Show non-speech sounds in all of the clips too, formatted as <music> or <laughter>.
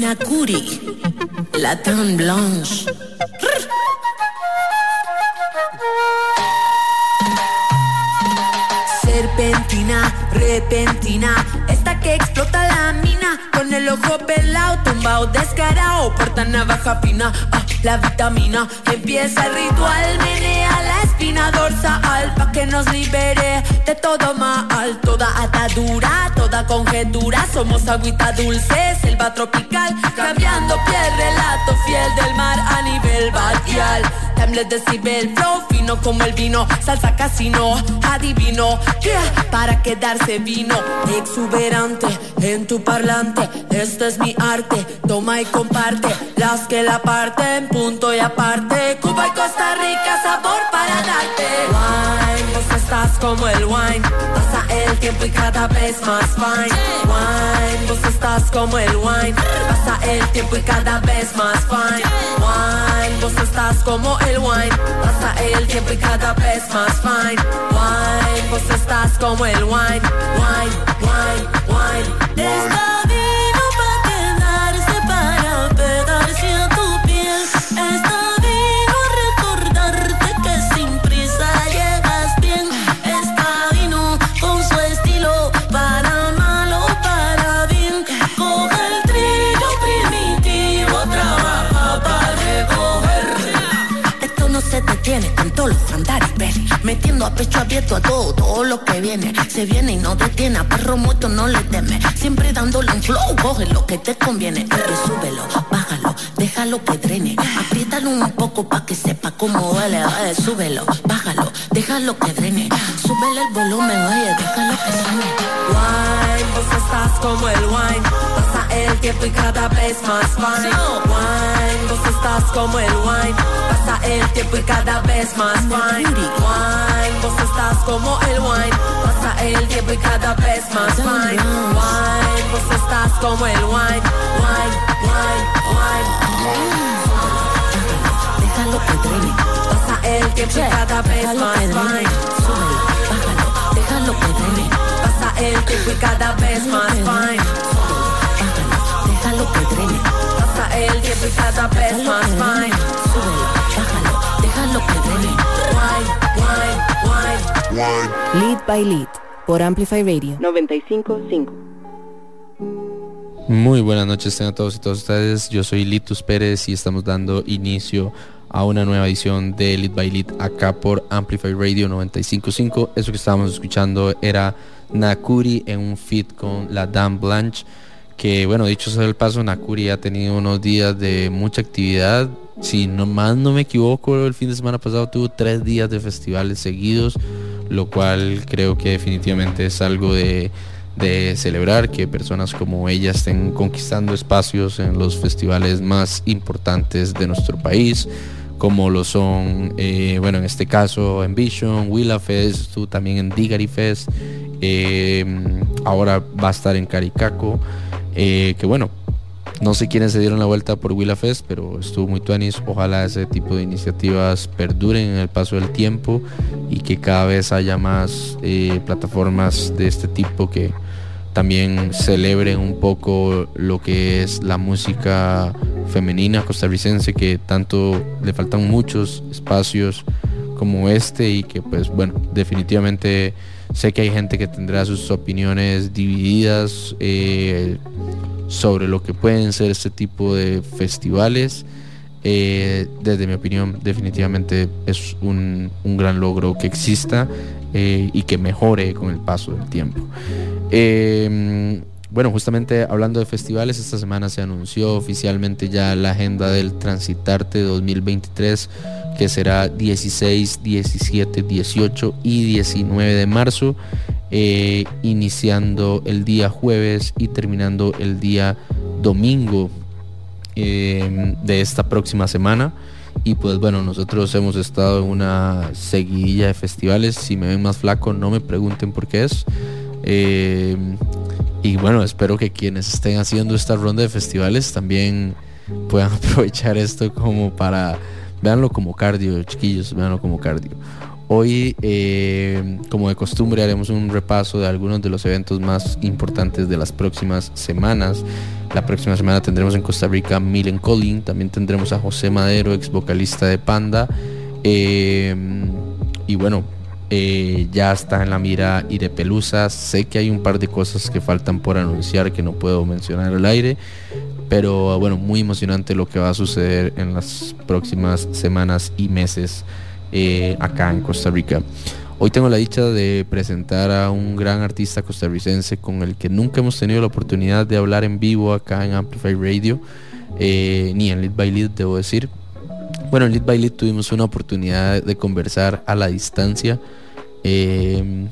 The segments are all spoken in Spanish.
Nakuri, la tan blanche. Serpentina, repentina, esta que explota la mina, con el ojo pelado, tumbado, descarado, porta navaja fina, ah, la vitamina, empieza el ritual, menea la espina dorsal, pa' que nos libere de todo mal, toda atadura, toda conjetura, somos agüita dulce, selva tropical, cambiando piel, relato fiel del mar a nivel batial, timeless decibel, flow. Fino como el vino, salsa casino, adivino, para quedarse vino, exuberante en tu parlante, este es mi arte, toma y comparte, las que la parten, punto y aparte, Cuba y Costa Rica, sabor para darte. Estás como el wine, pasa el tiempo y cada vez más fine. Wine, vos estás como el wine, pasa el tiempo y cada vez más fine. Wine, vos estás como el wine, pasa el tiempo y cada vez más fine. Wine, vos estás como el wine, wine, wine, wine. Está todos los andares, ven. Metiendo a pecho abierto a todo, todo lo que viene. Se viene y no detiene, a perro muerto no le teme. Siempre dándole un flow, coge lo que te conviene. Que súbelo, bájalo, déjalo que drene. Apriétalo un poco pa' que sepa cómo huele. eh, súbelo, bájalo, déjalo que drene. Súbele el volumen, oye, déjalo que suene. Vos estás como el wine, pasa el tiempo y cada vez más fine. Wine, vos estás como el wine, pasa el tiempo y cada vez más fine. Wine, vos estás como el wine, pasa el tiempo y cada vez más fine. Wine, vos estás como el wine, wine, wine, wine. Déjalo que drene. Pasa el tiempo y cada vez Déjalo más que drene. fine. Súbelo, bájalo, déjalo que drene. El tiempo y cada vez más fine. Déjalo que drene. Pasa el tiempo y cada vez más fine. Súbelo, bájalo, déjalo que drene. Wine, wine, wine. Lead by Lead por Amplify Radio 955. Muy buenas noches tengan todos y todas ustedes. Yo soy Litus Pérez y estamos dando inicio a una nueva edición de Lead by Lead acá por Amplify Radio 955. Eso que estábamos escuchando era Nakuri en un feat con la Dame Blanche. Que bueno, dicho sea el paso, Nakuri ha tenido unos días de mucha actividad. Si no más no me equivoco, el fin de semana pasado tuvo tres días de festivales seguidos, lo cual creo que definitivamente es algo de de celebrar que personas como ella estén conquistando espacios en los festivales más importantes de nuestro país, como lo son, eh, bueno, en este caso Envision, Willa Fest, estuvo también en Digary Fest, eh, ahora va a estar en Caricaco, eh, que bueno, no sé quiénes se dieron la vuelta por Willa Fest, pero estuvo muy tuanis. Ojalá ese tipo de iniciativas perduren en el paso del tiempo y que cada vez haya más eh, plataformas de este tipo que también celebren un poco lo que es la música femenina costarricense, que tanto le faltan muchos espacios como este y que pues bueno, definitivamente sé que hay gente que tendrá sus opiniones divididas. eh, sobre lo que pueden ser este tipo de festivales. Eh, desde mi opinión, definitivamente es un, un gran logro que exista eh, y que mejore con el paso del tiempo. Eh, bueno, justamente hablando de festivales, esta semana se anunció oficialmente ya la agenda del Transitarte 2023, que será 16, 17, 18 y 19 de marzo iniciando el día jueves y terminando el día domingo eh, de esta próxima semana. Y pues bueno, nosotros hemos estado en una seguidilla de festivales. Si me ven más flaco, no me pregunten por qué es. Eh, y bueno, espero que quienes estén haciendo esta ronda de festivales también puedan <laughs> aprovechar esto como para... Veanlo como cardio, chiquillos, veanlo como cardio. Hoy, eh, como de costumbre, haremos un repaso de algunos de los eventos más importantes de las próximas semanas. La próxima semana tendremos en Costa Rica Milen Collin, también tendremos a José Madero, ex vocalista de Panda. Eh, y bueno, eh, ya está en la mira Pelusa. Sé que hay un par de cosas que faltan por anunciar que no puedo mencionar al aire. Pero bueno, muy emocionante lo que va a suceder en las próximas semanas y meses eh, acá en Costa Rica. Hoy tengo la dicha de presentar a un gran artista costarricense con el que nunca hemos tenido la oportunidad de hablar en vivo acá en Amplify Radio, eh, ni en Lead by Lead, debo decir. Bueno, en Lead by Lead tuvimos una oportunidad de conversar a la distancia. Eh,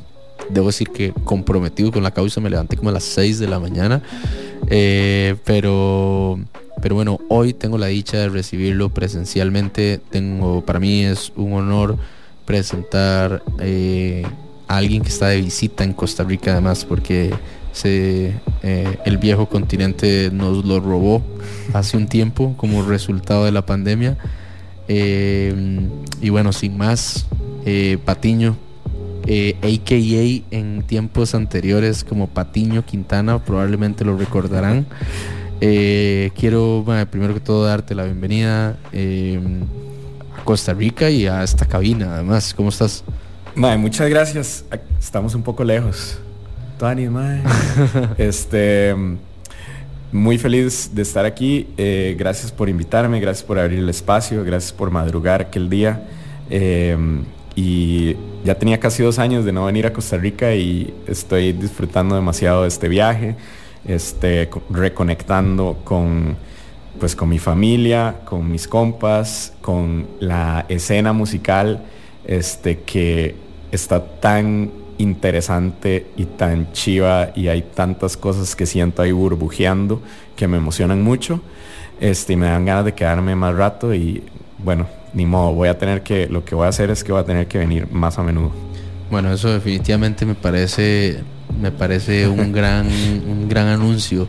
debo decir que comprometido con la causa me levanté como a las 6 de la mañana. Pero, pero bueno, hoy tengo la dicha de recibirlo presencialmente. Tengo, para mí es un honor presentar eh, a alguien que está de visita en Costa Rica además porque eh, el viejo continente nos lo robó hace un tiempo como resultado de la pandemia. Eh, y bueno, sin más, Patiño, AKA en tiempos anteriores como Patiño Quintana, probablemente lo recordarán. Quiero, primero que todo, darte la bienvenida. Costa Rica y a esta cabina además. ¿Cómo estás? Mae, muchas gracias. Estamos un poco lejos. Tony, mae. <laughs> este, muy feliz de estar aquí. Eh, gracias por invitarme, gracias por abrir el espacio, gracias por madrugar aquel día. Eh, y ya tenía casi dos años de no venir a Costa Rica y estoy disfrutando demasiado de este viaje, este, reconectando con pues con mi familia, con mis compas, con la escena musical este, que está tan interesante y tan chiva y hay tantas cosas que siento ahí burbujeando que me emocionan mucho este, y me dan ganas de quedarme más rato y bueno, ni modo, voy a tener que, lo que voy a hacer es que voy a tener que venir más a menudo. Bueno, eso definitivamente me parece me parece un <laughs> gran, un gran anuncio.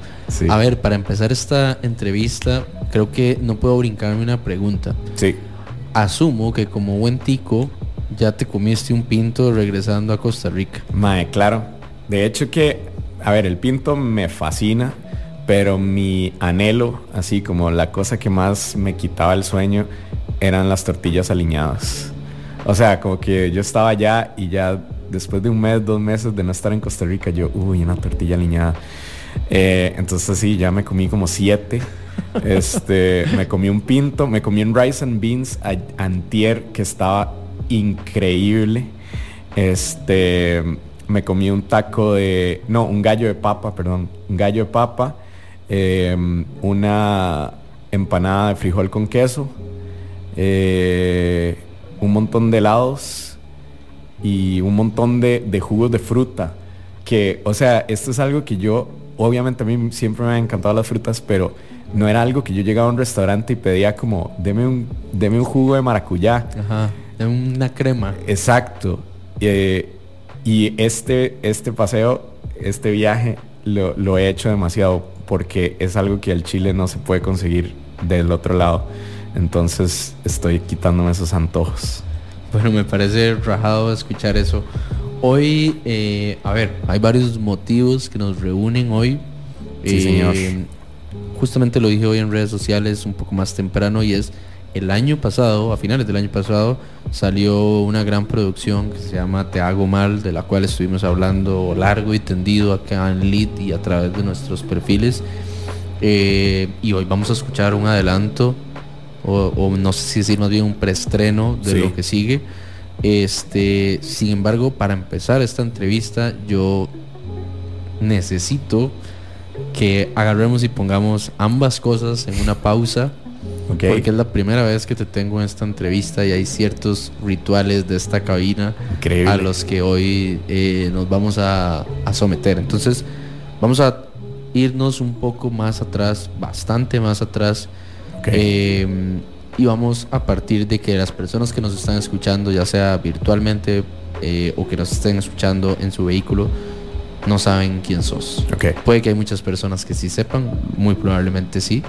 A ver, para empezar esta entrevista, creo que no puedo brincarme una pregunta. Sí. Asumo que como buen tico ya te comiste un pinto regresando a Costa Rica. Mae, claro. De hecho que, a ver, el pinto me fascina, pero mi anhelo, así como la cosa que más me quitaba el sueño, eran las tortillas aliñadas. O sea, como que yo estaba allá y ya después de un mes, dos meses de no estar en Costa Rica, yo, uy, una tortilla aliñada. Eh, entonces sí, ya me comí como siete. Este, me comí un pinto, me comí un rice and beans antier que estaba increíble. Este, me comí un taco de, no, un gallo de papa, perdón, un gallo de papa, em, una empanada de frijol con queso, eh, un montón de helados y un montón de, de, jugos de fruta. Que, o sea, esto es algo que yo, obviamente a mí siempre me han encantado las frutas, pero no era algo que yo llegaba a un restaurante y pedía como, deme un, deme un jugo de maracuyá. Ajá, una crema. Exacto. Eh, y este, este paseo, este viaje, lo, lo he hecho demasiado porque es algo que el Chile no se puede conseguir del otro lado. Entonces estoy quitándome esos antojos. Bueno, me parece rajado escuchar eso. Hoy, eh, a ver, hay varios motivos que nos reúnen hoy. Sí, señor. Eh, justamente lo dije hoy en redes sociales un poco más temprano y es el año pasado, a finales del año pasado, salió una gran producción que se llama Te hago mal, de la cual estuvimos hablando largo y tendido acá en Lead y a través de nuestros perfiles. Eh, y hoy vamos a escuchar un adelanto o, no sé si decir más bien un preestreno de lo que sigue. Este, sin embargo, para empezar esta entrevista, yo necesito que agarremos y pongamos ambas cosas en una pausa. Porque es la primera vez que te tengo en esta entrevista y hay ciertos rituales de esta cabina a los que hoy eh, nos vamos a, someter. Entonces, vamos a irnos un poco más atrás, bastante más atrás Em, y vamos a partir de que las personas que nos están escuchando, ya sea virtualmente eh, o que nos estén escuchando en su vehículo, no saben quién sos. Puede que hay muchas personas que sí sepan, muy probablemente sí,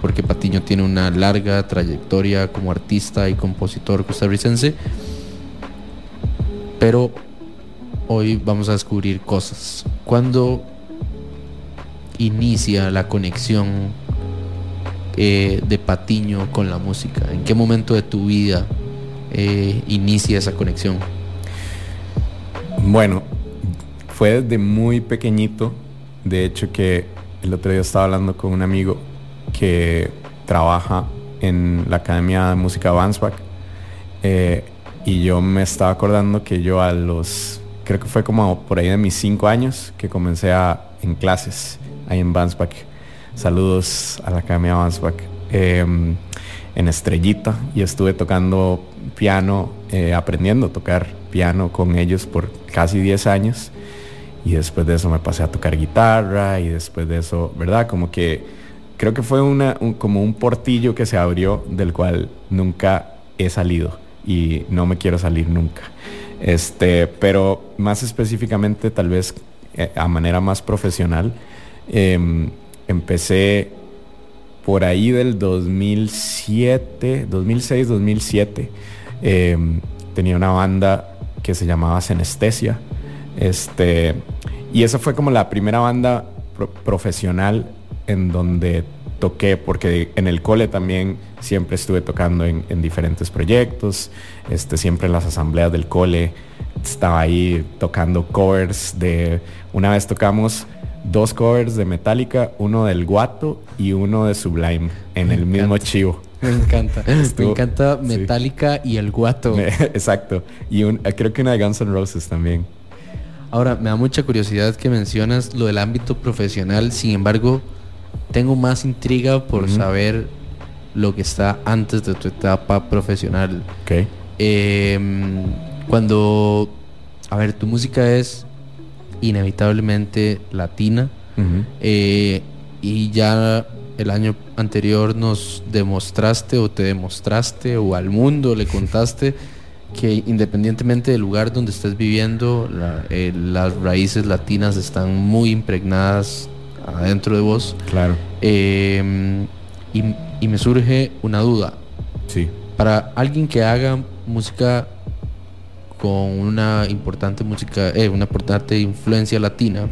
porque Patiño tiene una larga trayectoria como artista y compositor costarricense. Pero hoy vamos a descubrir cosas. Cuando inicia la conexión eh, de Patiño con la música? ¿En qué momento de tu vida eh, inicia esa conexión? Bueno, fue desde muy pequeñito. De hecho que el otro día estaba hablando con un amigo que trabaja en la Academia de Música Bansbach. Eh, y yo me estaba acordando que yo a los, creo que fue como por ahí de mis cinco años que comencé a, en clases ahí en Bansbach. Saludos a la Academia Bansbach. Em, en Estrellita y estuve tocando piano, eh, aprendiendo a tocar piano con ellos por casi 10 años. Y después de eso me pasé a tocar guitarra y después de eso, ¿verdad? Como que creo que fue una, como un portillo que se abrió del cual nunca he salido y no me quiero salir nunca. Este, pero más específicamente, tal vez eh, a manera más profesional, em, empecé por ahí del 2007, 2006, 2007. tenía una banda que se llamaba Senestesia. Este, y esa fue como la primera banda profesional en donde toqué, porque en el cole también siempre estuve tocando en, diferentes proyectos, este, siempre en las asambleas del cole estaba ahí tocando covers de, una vez tocamos dos covers de Metallica, uno del Guato y uno de Sublime en el mismo chivo. Me encanta. me encanta Metallica y el Guato. <laughs> Exacto. Y creo que una de Guns N' Roses también. Ahora, me da mucha curiosidad que mencionas lo del ámbito profesional, sin embargo, tengo más intriga por saber lo que está antes de tu etapa profesional. Ok. Em, cuando, a ver, tu música es inevitablemente latina eh, y ya el año anterior nos demostraste o te demostraste o al mundo le contaste <laughs> que independientemente del lugar donde estés viviendo, eh, las raíces latinas están muy impregnadas adentro de vos. Claro. Em, y, me surge una duda. Sí. Para alguien que haga música con una importante música, eh, una importante influencia latina,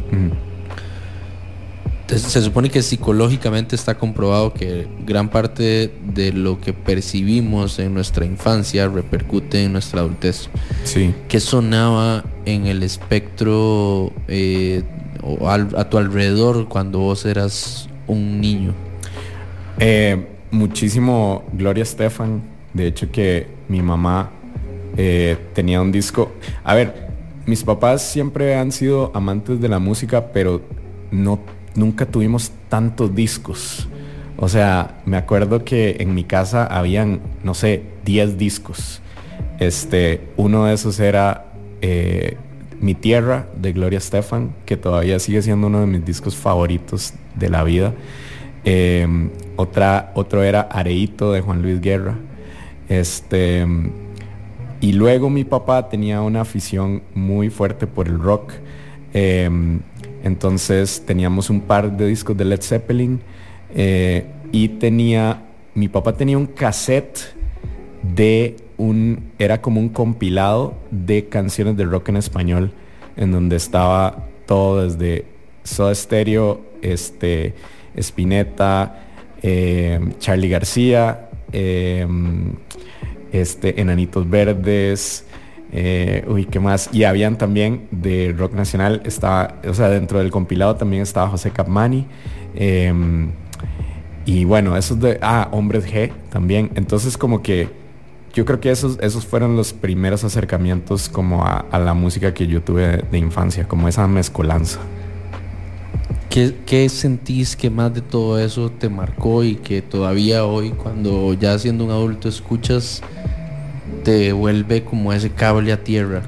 se supone que psicológicamente está comprobado que gran parte de lo que percibimos en nuestra infancia repercute en nuestra adultez. Sí. ¿Qué sonaba en el espectro eh, o a tu alrededor cuando vos eras un niño? Eh, muchísimo Gloria Estefan. De hecho que mi mamá eh, tenía un disco. A ver, mis papás siempre han sido amantes de la música, pero no nunca tuvimos tantos discos. O sea, me acuerdo que en mi casa habían, no sé, 10 discos. Este, uno de esos era eh, Mi Tierra de Gloria Estefan, que todavía sigue siendo uno de mis discos favoritos de la vida. Em, otra, otro era Areito de Juan Luis Guerra. Este, y luego mi papá tenía una afición muy fuerte por el rock. Em, entonces teníamos un par de discos de Led Zeppelin eh, y tenía, mi papá tenía un cassette de un, era como un compilado de canciones de rock en español en donde estaba todo desde Soda Stereo, este, Spinetta, eh, Charlie García, eh, este, Enanitos Verdes, eh, uy, ¿qué más? Y habían también de rock nacional, estaba, o sea, dentro del compilado también estaba José Capmani. Em, y bueno, esos de, ah, Hombres G también. Entonces como que yo creo que esos, esos fueron los primeros acercamientos como a, la música que yo tuve de, infancia, como esa mezcolanza. ¿Qué, ¿Qué, sentís que más de todo eso te marcó y que todavía hoy, cuando ya siendo un adulto, escuchas te vuelve como ese cable a tierra?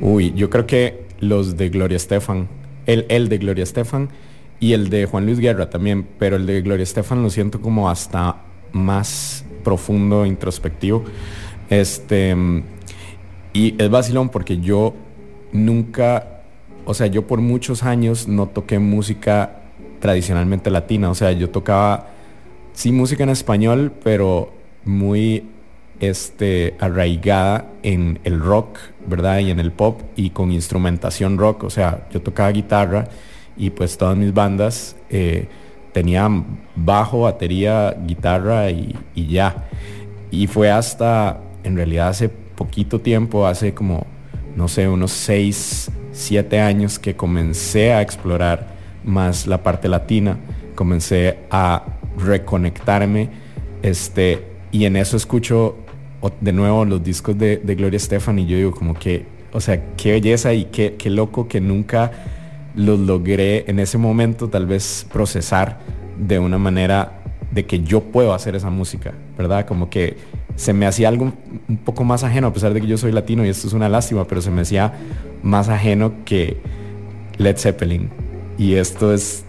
Uy, yo creo que los de Gloria Estefan, el, el de Gloria Estefan y el de Juan Luis Guerra también, pero el de Gloria Estefan lo siento como hasta más profundo, introspectivo. Este, y es vacilón porque yo nunca, o sea, yo por muchos años no toqué música tradicionalmente latina, o sea, yo tocaba, sí, música en español, pero muy este, arraigada en el rock, ¿verdad? Y en el pop y con instrumentación rock. O sea, yo tocaba guitarra y pues todas mis bandas eh, tenían bajo, batería, guitarra y, y ya. Y fue hasta, en realidad hace poquito tiempo, hace como, no sé, unos 6, 7 años que comencé a explorar más la parte latina, comencé a reconectarme, este, y en eso escucho de nuevo los discos de, de Gloria Estefan y yo digo como que, o sea, qué belleza y qué, qué loco que nunca los logré en ese momento tal vez procesar de una manera de que yo puedo hacer esa música, ¿verdad? Como que se me hacía algo un- poco más ajeno, a pesar de que yo soy latino y esto es una lástima, pero se me hacía más ajeno que Led Zeppelin. Y esto es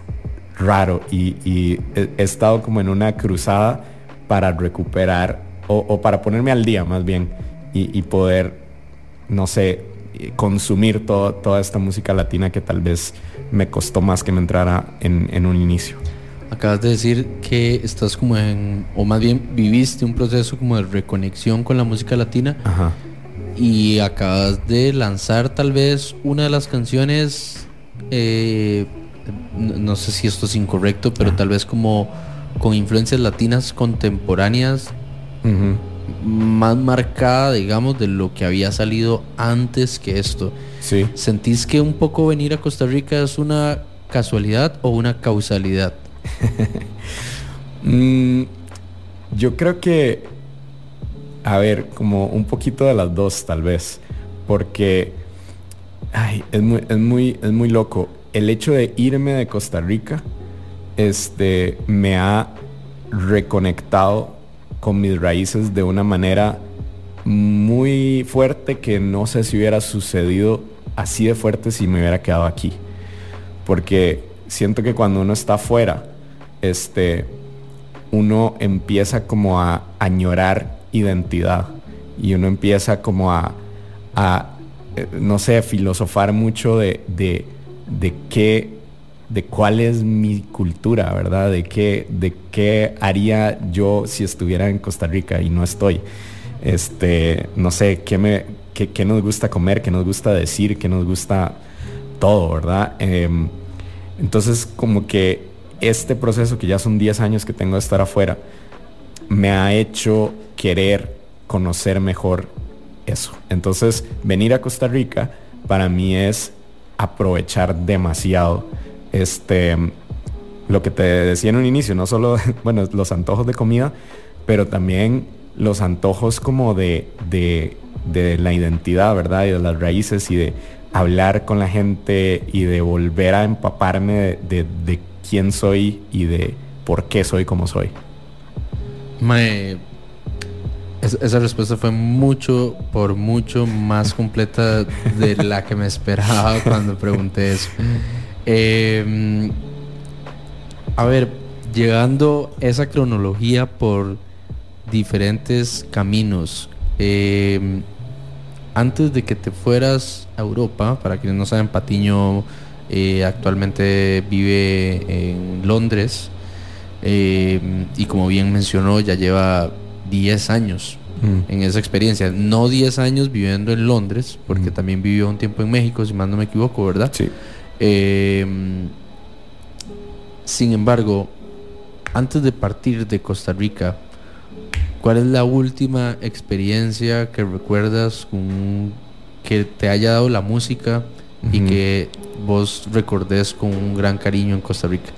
raro y, he, estado como en una cruzada para recuperar o, para ponerme al día más bien y, poder, no sé, consumir toda esta música latina que tal vez me costó más que me entrara en, en un inicio. Acabas de decir que estás como en, o más bien viviste un proceso como de reconexión con la música latina Ajá. y acabas de lanzar tal vez una de las canciones, eh, no, no sé si esto es incorrecto, pero tal vez como con influencias latinas contemporáneas más marcada, digamos, de lo que había salido antes que esto. Sí. ¿Sentís que un poco venir a Costa Rica es una casualidad o una causalidad? <laughs> Mm, yo creo que, a ver, como un poquito de las dos tal vez, porque es, muy, es, muy, es muy loco. El hecho de irme de Costa Rica este, me ha reconectado con mis raíces de una manera muy fuerte que no sé si hubiera sucedido así de fuerte si me hubiera quedado aquí. Porque siento que cuando uno está afuera, este, uno empieza como a añorar identidad y uno empieza como a, eh, no sé, filosofar mucho de, de, de qué, de cuál es mi cultura, ¿verdad? De qué, de qué haría yo si estuviera en Costa Rica y no estoy. Este, no sé, qué, me, qué, qué nos gusta comer, qué nos gusta decir, qué nos gusta todo, ¿verdad? Em, entonces, como que este proceso, que ya son 10 años que tengo de estar afuera, me ha hecho querer conocer mejor eso. Entonces, venir a Costa Rica para mí es aprovechar demasiado este lo que te decía en un inicio, no solo, <laughs> bueno, los antojos de comida, pero también los antojos como de, de, de la identidad, ¿verdad? Y de las raíces y de hablar con la gente y de volver a empaparme de, de, de quién soy y de por qué soy como soy. Es- esa respuesta fue mucho, por mucho más completa de la que me esperaba cuando pregunté eso. Eh, a ver, llegando esa cronología por diferentes caminos. eh, antes de que te fueras a Europa, para quienes no saben, Patiño eh, actualmente vive en Londres. eh, y como bien mencionó, ya lleva 10 años Mm. en esa experiencia. No 10 años viviendo en Londres, porque Mm. también vivió un tiempo en México, si mal no me equivoco, ¿verdad? Sí. Eh, sin embargo, antes de partir de Costa Rica, ¿cuál es la última experiencia que recuerdas con- que te haya dado la música y que vos recordés con un gran cariño en Costa Rica?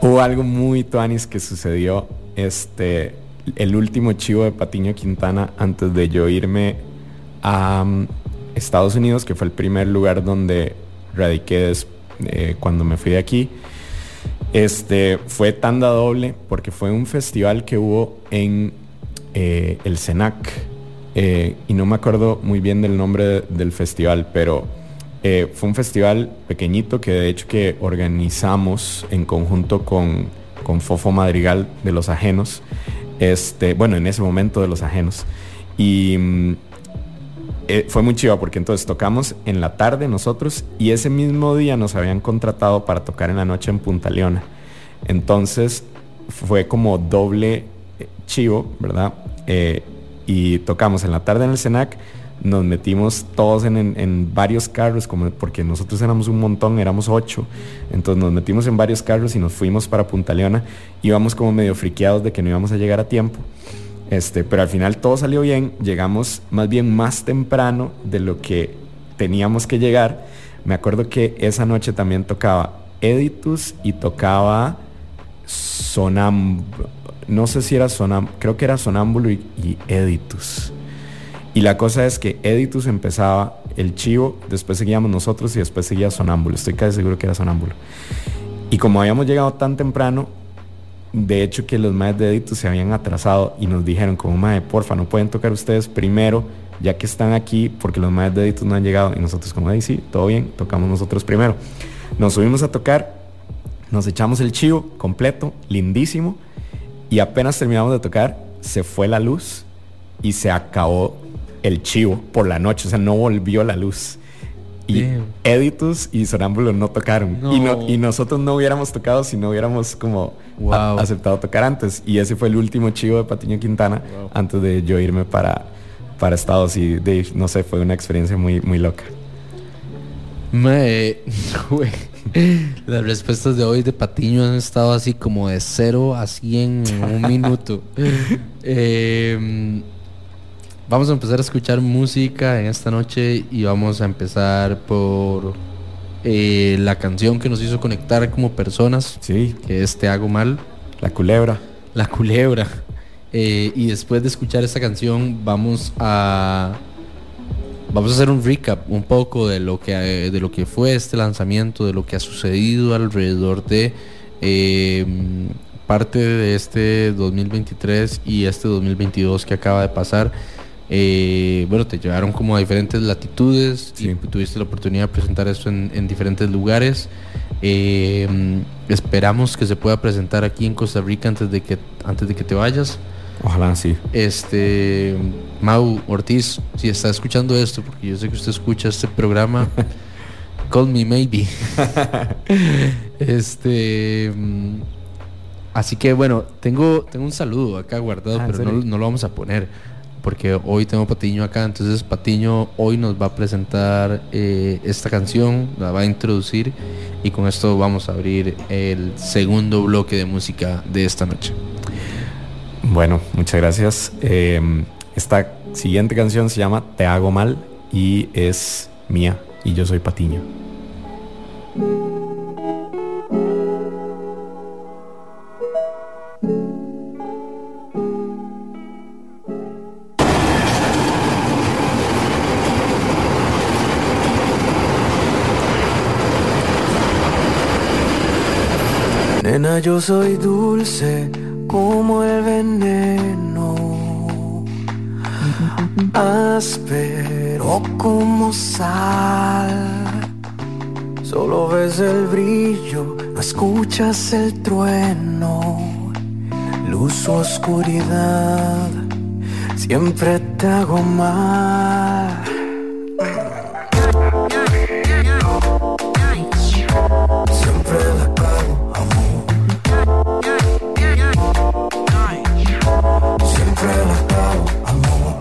Hubo algo muy tuanis que sucedió. Este, el último chivo de Patiño Quintana antes de yo irme a um, Estados Unidos, que fue el primer lugar donde radiqué eh, cuando me fui de aquí. Este fue tanda doble porque fue un festival que hubo en eh, el Senac eh, y no me acuerdo muy bien del nombre de- del festival, pero eh, fue un festival pequeñito que de hecho que organizamos en conjunto con, con Fofo Madrigal de Los Ajenos, este, bueno, en ese momento de Los Ajenos. Y mm, eh, fue muy chiva porque entonces tocamos en la tarde nosotros y ese mismo día nos habían contratado para tocar en la noche en Punta Leona. Entonces fue como doble eh, chivo, ¿verdad? Y tocamos en la tarde en el Senac, nos metimos todos en, en- varios carros, como porque nosotros éramos un montón, éramos ocho, entonces nos metimos en varios carros y nos fuimos para Punta Leona, íbamos como medio friqueados de que no íbamos a llegar a tiempo, este, pero al final todo salió bien, llegamos más bien más temprano de lo que teníamos que llegar, me acuerdo que esa noche también tocaba Editus y tocaba Sonam, no sé si era Sonam, creo que era Sonámbulo y, y Editus. Y la cosa es que Editus empezaba el chivo, después seguíamos nosotros y después seguía Sonámbulo. Estoy casi seguro que era Sonámbulo. Y como habíamos llegado tan temprano, de hecho que los maes de Editus se habían atrasado y nos dijeron como mae, porfa, no pueden tocar ustedes primero, ya que están aquí, porque los maes de Editus no han llegado. Y nosotros como, ahí sí, todo bien, tocamos nosotros primero. Nos subimos a tocar, nos echamos el chivo completo, lindísimo, y apenas terminamos de tocar, se fue la luz y se acabó el chivo por la noche, o sea, no volvió la luz. Y Damn. Editus y Sonámbulo no tocaron. Y, no- y nosotros no hubiéramos tocado si no hubiéramos como Wow. a- aceptado tocar antes. Y ese fue el último chivo de Patiño Quintana antes de yo irme para, para Estados y de, no sé, fue una experiencia muy, muy loca. <laughs> Güey, las respuestas de hoy de Patiño han estado así como de 0 a 100 en un minuto. <laughs> Eh, vamos a empezar a escuchar música en esta noche y vamos a empezar por eh, la canción que nos hizo conectar como personas, Sí, que es Te hago mal, la culebra. La Culebra. Eh, y después de escuchar esta canción vamos a vamos a hacer un recap un poco de lo que de lo que fue este lanzamiento, de lo que ha sucedido alrededor de eh, parte de este 2023 y este 2022 que acaba de pasar. Eh, bueno, te llevaron como a diferentes latitudes Sí. y tuviste la oportunidad de presentar esto en, en diferentes lugares. Eh, esperamos que se pueda presentar aquí en Costa Rica antes de que antes de que te vayas. Ojalá sí. Este Mau Ortiz, si está escuchando esto, porque yo sé que usted escucha este programa, <laughs> call me maybe. <laughs> este mm, así que bueno, tengo tengo un saludo acá guardado, Ah, ¿en pero no, no lo vamos a poner porque hoy tengo Patiño acá, entonces Patiño hoy nos va a presentar eh, esta canción, la va a introducir y con esto vamos a abrir el segundo bloque de música de esta noche. Bueno, muchas gracias. Eh, esta siguiente canción se llama Te hago mal y es mía y yo soy Patiño. Yo soy dulce como el veneno, áspero como sal. Solo ves el brillo, no escuchas el trueno, luz o oscuridad, siempre te hago mal. Siempre la cago, amor.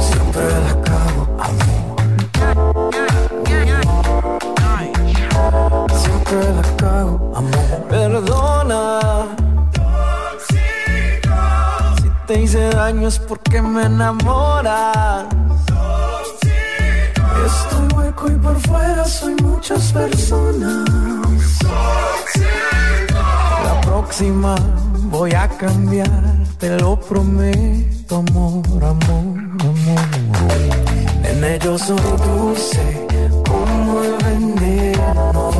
Siempre la cago, amor. Siempre la cago, amor. Perdona. Si te hice daño es porque me enamoras. Estoy hueco y por fuera soy muchas personas. La próxima voy a cambiar, te lo prometo, amor, amor, amor. Nene, yo soy dulce como el veneno.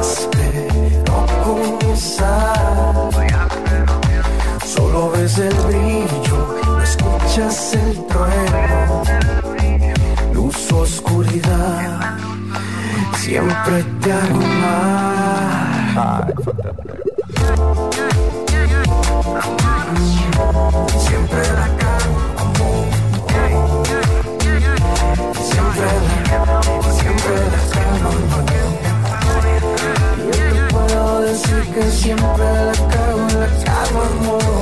Áspero como sal. Solo ves el brillo, no escuchas el trueno. Luz oscuridad, siempre te hago. Siempre la cago, amor. Siempre la, siempre la cago, amor. Yo te puedo decir que siempre la cago, la cago, amor.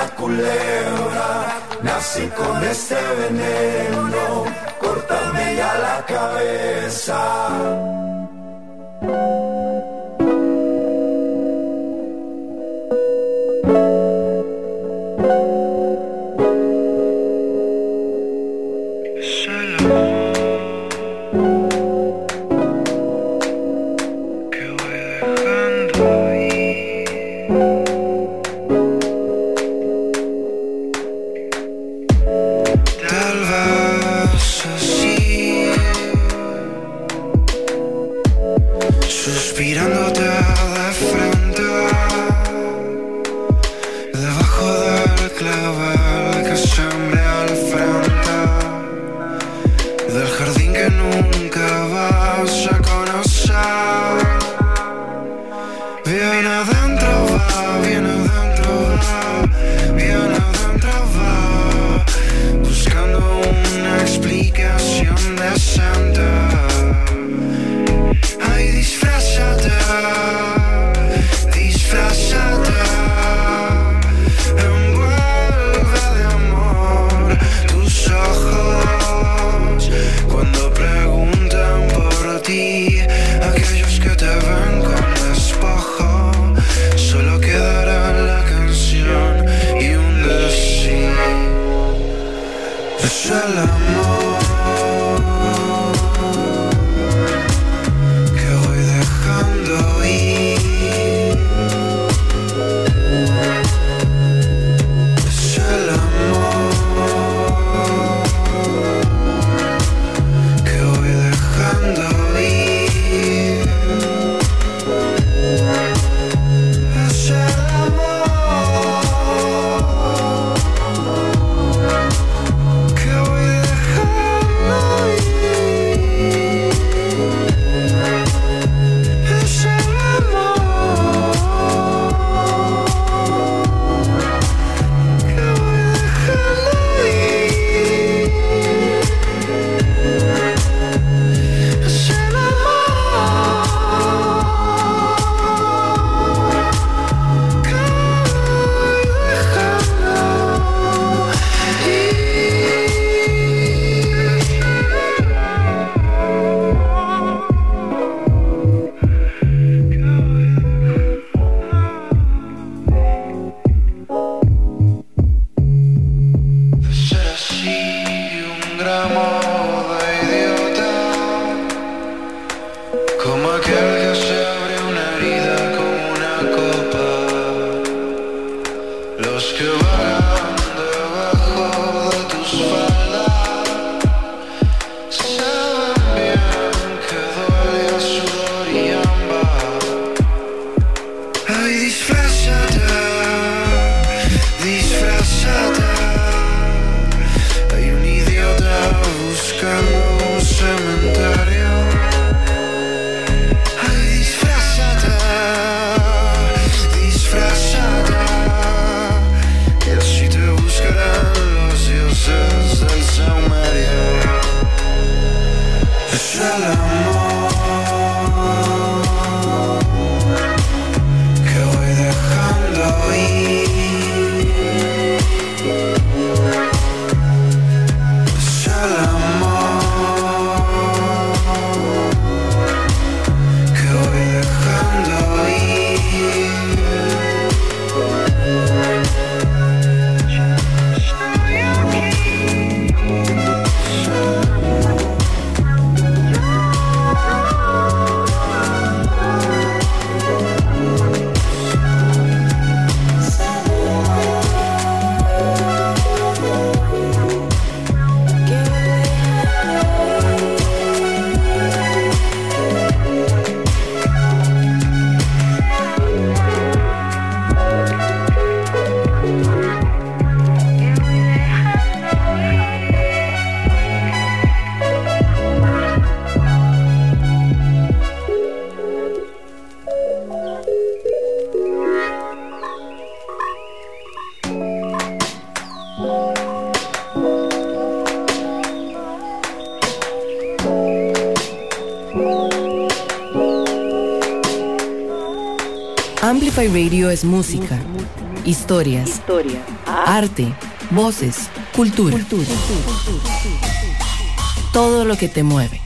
Una culebra. Nací con este veneno, córtame ya la cabeza. Amplify Radio es música, historias, arte, voces, cultura. Todo lo que te mueve.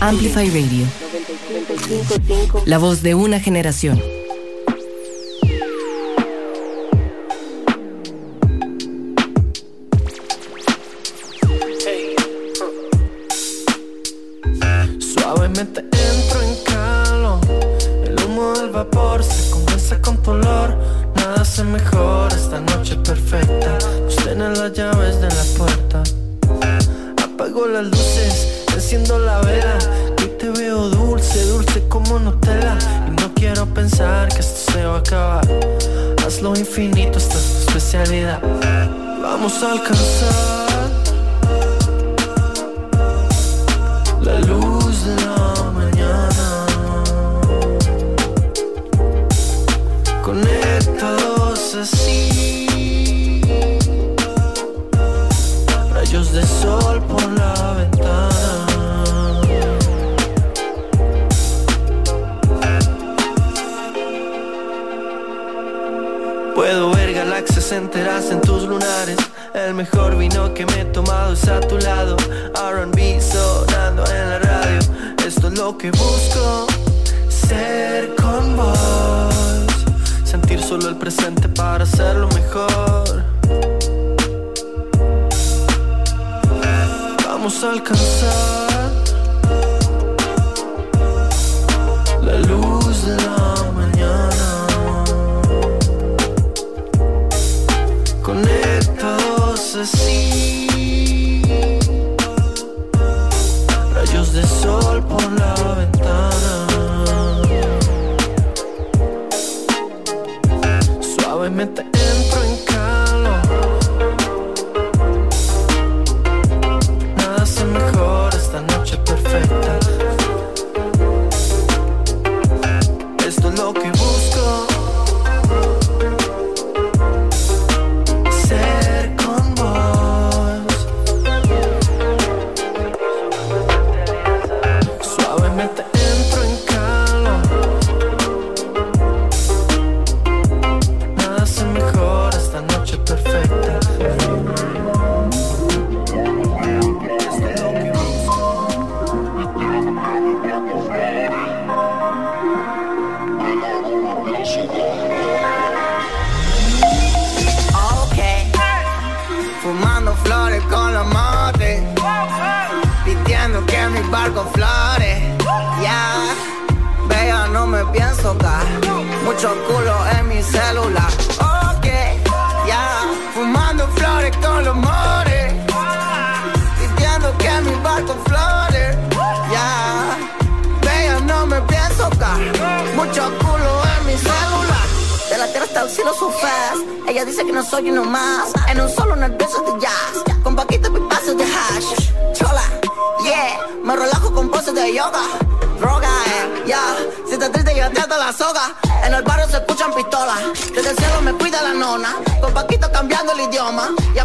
Amplify Radio. La voz de una generación. Lo que busco. Ser con vos. Sentir solo el presente para hacerlo mejor. Vamos a alcanzar la luz de la mañana. conectados así.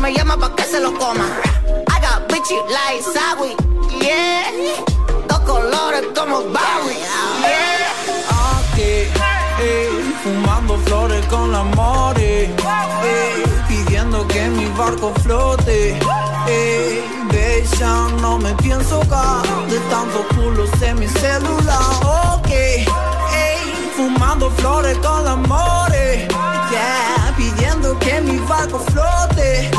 Me llama pa' que se lo coma. I got bitchy like Sawi, yeah. Dos colores como Barry, yeah. aquí, eh, fumando flores con la more, eh, pidiendo que mi barco flote. Eh, bella, no me pienso caer de tantos culos en mi celular. Ok, eh, fumando flores con la yeah, pidiendo que mi barco flote.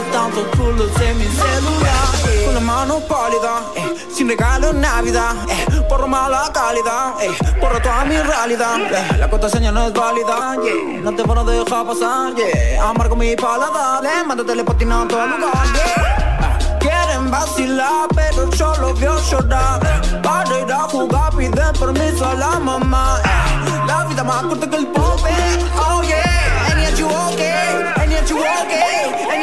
De mi celular. eh. Con la mano pálida, eh, sin regalo en Navidad, eh, por mala calidad, eh, por toda mi realidad. eh, la contraseña no es válida, no te van a dejar pasar, yeah, amargo mi paladar, le mando telepatina a todo lugar, yeah. Ah, Quieren vacilar, pero yo los veo llorar. Para ir a jugar, piden permiso a la mamá. eh. La vida más corta que el eh. oh yeah. And yet you okay, okay.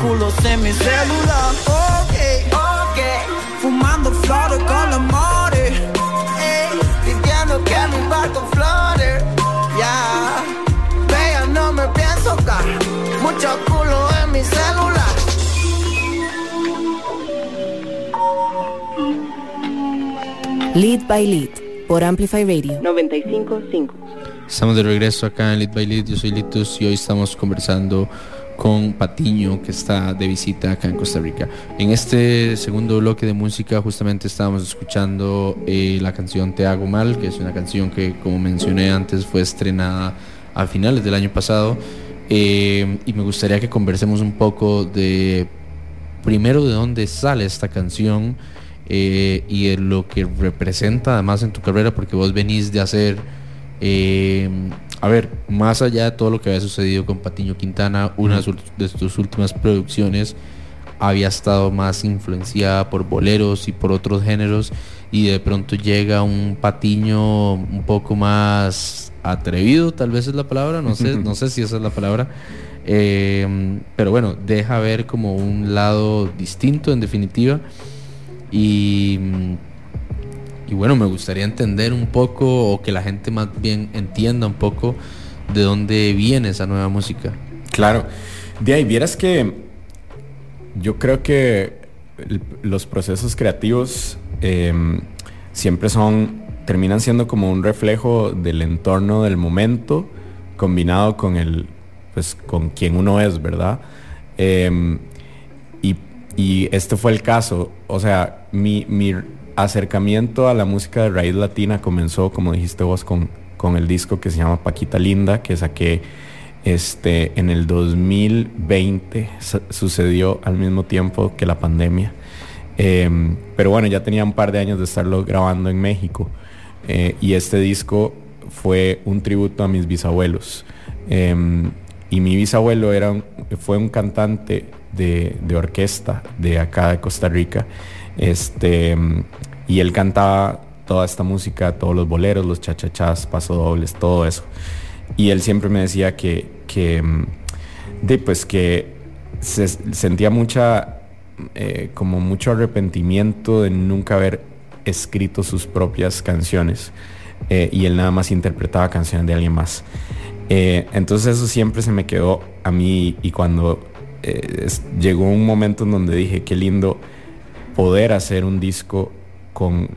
Culos en mi celular. Ok, ok, fumando flores con la mare. Ey, pidiendo que mi barco flores. Ya, bella, no me pienso dar mucho culo en mi celular. Lead by Lead por Amplify Radio 955. Estamos de regreso acá en Lead by Lead. Yo soy Litus y hoy estamos conversando con Patiño que está de visita acá en Costa Rica. En este segundo bloque de música justamente estábamos escuchando eh, la canción Te hago mal, que es una canción que como mencioné antes fue estrenada a finales del año pasado. Eh, y me gustaría que conversemos un poco de primero de dónde sale esta canción eh, y de lo que representa además en tu carrera, porque vos venís de hacer, a ver, más allá de todo lo que había sucedido con Patiño Quintana, una de sus- últimas producciones había estado más influenciada por boleros y por otros géneros y de pronto llega un Patiño un poco más atrevido, tal vez es la palabra, no sé, no sé si esa es la palabra. Eh, pero bueno, deja ver como un lado distinto en definitiva. Y, y bueno, me gustaría entender un poco, o que la gente más bien entienda un poco de dónde viene esa nueva música. Claro. De ahí, vieras que yo creo que los procesos creativos em, siempre son, terminan siendo como un reflejo del entorno del momento combinado con el, pues con quien uno es, ¿verdad? Em, y, y este fue el caso. O sea, mi, mi acercamiento a la música de raíz latina comenzó, como dijiste vos, con, con el disco que se llama Paquita Linda, que saqué este, en el 2020. Su- sucedió al mismo tiempo que la pandemia. Em, pero bueno, ya tenía un par de años de estarlo grabando en México. Eh, y este disco fue un tributo a mis bisabuelos. Em, y mi bisabuelo era un- fue un cantante de, de orquesta de acá de Costa Rica. Este, y él cantaba toda esta música, todos los boleros, los chachachás, pasodobles, todo eso. Y él siempre me decía que, de, pues que se sentía mucha eh, como mucho arrepentimiento de nunca haber escrito sus propias canciones eh, y él nada más interpretaba canciones de alguien más. Eh, entonces eso siempre se me quedó a mí y cuando llegó un momento en donde dije qué lindo poder hacer un disco con,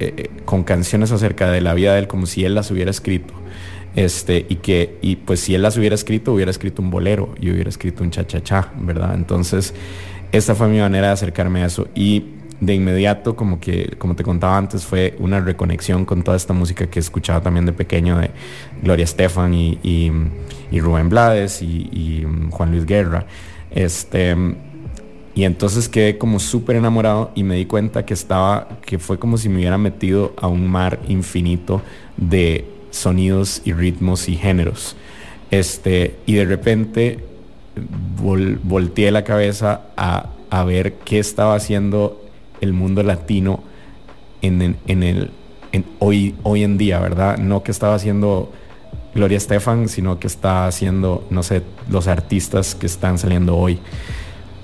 eh, eh, con canciones acerca de la vida de él como si él las hubiera escrito. Este, y que, y pues si él las hubiera escrito, hubiera escrito un bolero y hubiera escrito un cha-cha-cha, ¿verdad? Entonces, esta fue mi manera de acercarme a eso. Y de inmediato, como que, como te contaba antes, fue una reconexión con toda esta música que escuchaba también de pequeño de Gloria Estefan y, y, Rubén Blades y, y Juan Luis Guerra. Este, y entonces quedé como súper enamorado y me di cuenta que estaba, que fue como si me hubiera metido a un mar infinito de sonidos y ritmos y géneros. Este, y de repente vol- volteé la cabeza a, a ver qué estaba haciendo el mundo latino en, en- el, en hoy, hoy en día, ¿verdad? No que estaba haciendo Gloria Estefan, sino que está haciendo, no sé, los artistas que están saliendo hoy.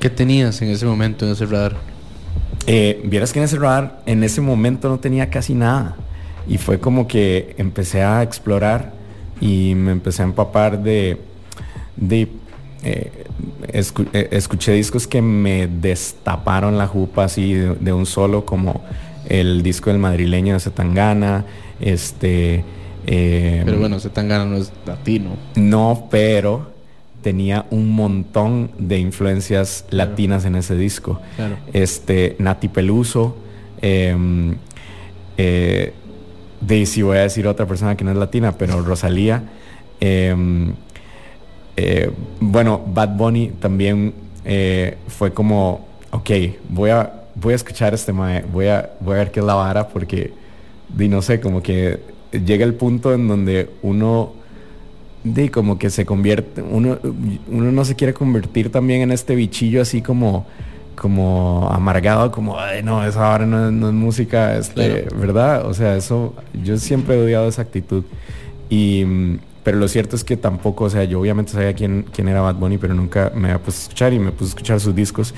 ¿Qué tenías en ese momento en ese radar? Eh, Vieras que en ese radar, en ese momento no tenía casi nada. Y fue como que empecé a explorar y me empecé a empapar de... de eh, escu- eh, escuché discos que me destaparon la jupa así de, de un solo, como el disco del madrileño de Zetangana, este... eh, Pero bueno, Zetangana no es latino. no, pero tenía un montón de influencias latinas en ese disco. Claro. Este, Nati Peluso, em, eh, de si voy a decir otra persona que no es latina, pero Rosalía. em, eh, bueno, Bad Bunny también eh, fue como, ok, voy a, voy a escuchar este mae, voy a, voy a ver qué es la vara, porque, di, no sé, como que llega el punto en donde uno de como que se convierte, uno, uno no se quiere convertir también en este bichillo así como, como amargado, como, ay, no, esa ahora no, es- no es música, este, Claro. ¿verdad? O sea, eso, yo siempre he odiado esa actitud. Y, pero lo cierto es que tampoco, o sea, yo obviamente sabía quién, quién era Bad Bunny, pero nunca me había puesto a escuchar y me puse a escuchar sus discos.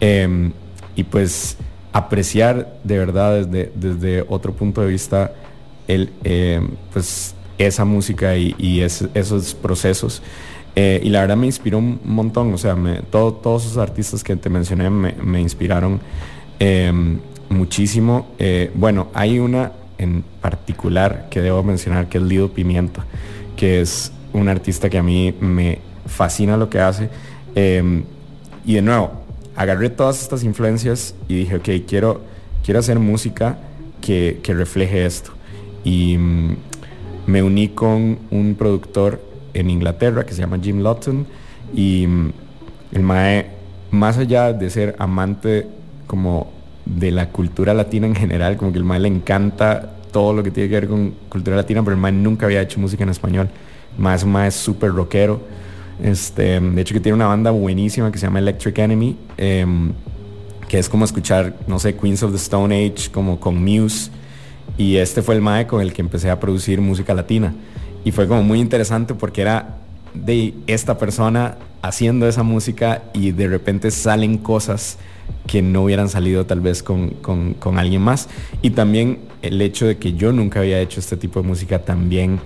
Em, y pues apreciar de verdad desde, desde otro punto de vista el, em, pues esa música y, esos procesos. Eh, y la verdad me inspiró un montón, o sea, me, todos esos artistas que te mencioné me, inspiraron em, muchísimo. Eh, bueno, hay una en particular que debo mencionar que es Lido Pimienta que es un artista que a mí me fascina lo que hace. Em, y de nuevo, agarré todas estas influencias y dije, ok, quiero, quiero hacer música que, refleje esto. Y mm, me uní con un productor en Inglaterra que se llama Jim Lawton y mm, el Mae, más allá de ser amante como de la cultura latina en general, como que el Mae le encanta todo lo que tiene que ver con cultura latina, pero el mae nunca había hecho música en español. Más un es súper rockero. Este, de hecho que tiene una banda buenísima que se llama Electric Enemy, em, que es como escuchar, no sé, Queens of the Stone Age, como con Muse. Y este fue el mae con el que empecé a producir música latina. Y fue como muy interesante porque era de esta persona haciendo esa música y de repente salen cosas que no hubieran salido tal vez con, con, alguien más. Y también el hecho de que yo nunca había hecho este tipo de música también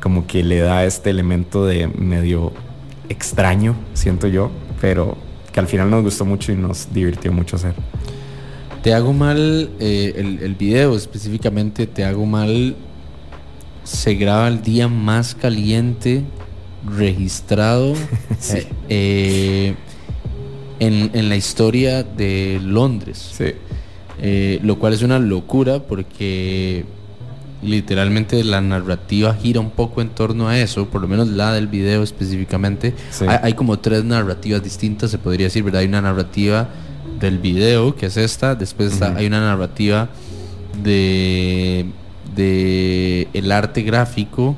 como que le da este elemento de medio extraño, siento yo, pero que al final nos gustó mucho y nos divirtió mucho hacer. Te hago mal, eh, el, el, video específicamente, te hago mal, se graba el día más caliente registrado. <laughs> sí. Eh, en, la historia de Londres. Eh, lo cual es una locura porque literalmente la narrativa gira un poco en torno a eso, por lo menos la del video específicamente. Hay, como tres narrativas distintas, se podría decir, ¿verdad? Hay una narrativa del video, que es esta, después hay una narrativa de de el arte gráfico,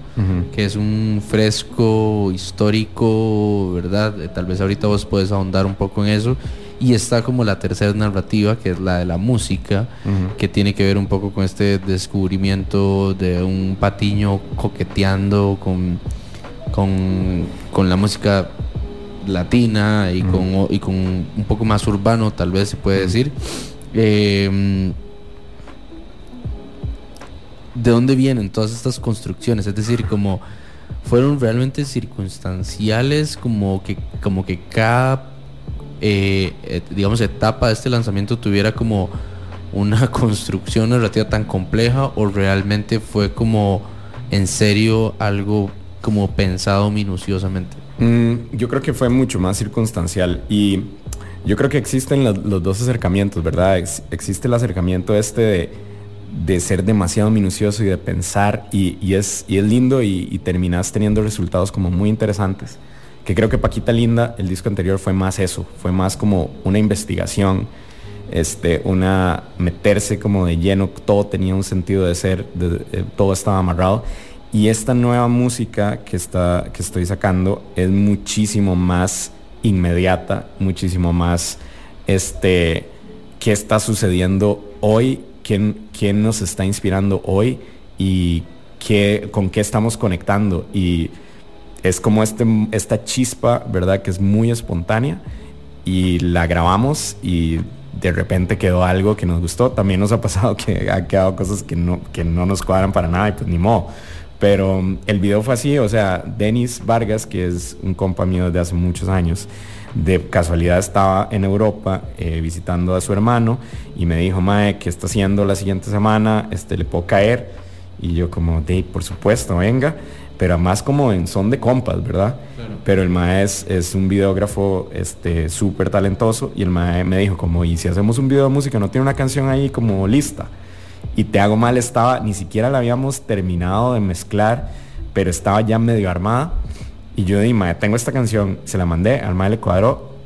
que es un fresco histórico, ¿verdad? Eh, tal vez ahorita vos puedes ahondar un poco en eso. Y está como la tercera narrativa, que es la de la música, que tiene que ver un poco con este descubrimiento de un patiño coqueteando con, con, la música latina y, con, y con un poco más urbano, tal vez se puede decir. Eh, de dónde vienen todas estas construcciones, es decir, como fueron realmente circunstanciales, como que, como que cada, eh, eh, digamos, etapa de este lanzamiento tuviera como una <laughs> construcción narrativa tan compleja o realmente fue como en serio algo como pensado minuciosamente? Mm, yo creo que fue mucho más circunstancial y yo creo que existen los, dos acercamientos, ¿verdad? existe el acercamiento este de de ser demasiado minucioso y de pensar y, es, y es lindo y, terminas teniendo resultados como muy interesantes. Que creo que Paquita Linda, el disco anterior, fue más eso, fue más como una investigación, este, una meterse como de lleno, todo tenía un sentido de ser, todo estaba amarrado. Y esta nueva música que, está, que estoy sacando es muchísimo más inmediata, muchísimo más, este, qué está sucediendo hoy quién, nos está inspirando hoy y qué, con qué estamos conectando. Y es como este, esta chispa, ¿verdad? Que es muy espontánea y la grabamos y de repente quedó algo que nos gustó. También nos ha pasado que ha quedado cosas que no, que no nos cuadran para nada y pues ni modo. Pero um, el video fue así, o sea, Denis Vargas, que es un compa mío de hace muchos años, de casualidad estaba en Europa eh, visitando a su hermano y me dijo, Mae, ¿qué está haciendo la siguiente semana? Este, ¿Le puedo caer? Y yo como, de, por supuesto, venga. Pero más como en son de compas, ¿verdad? Pero el Mae es, un videógrafo este, súper talentoso y el Mae me dijo como, ¿y si hacemos un video de música? ¿No tiene una canción ahí como lista? Y Te Hago Mal estaba, ni siquiera la habíamos terminado de mezclar, pero estaba ya medio armada y yo dije, mae, tengo esta canción, se la mandé, al mae le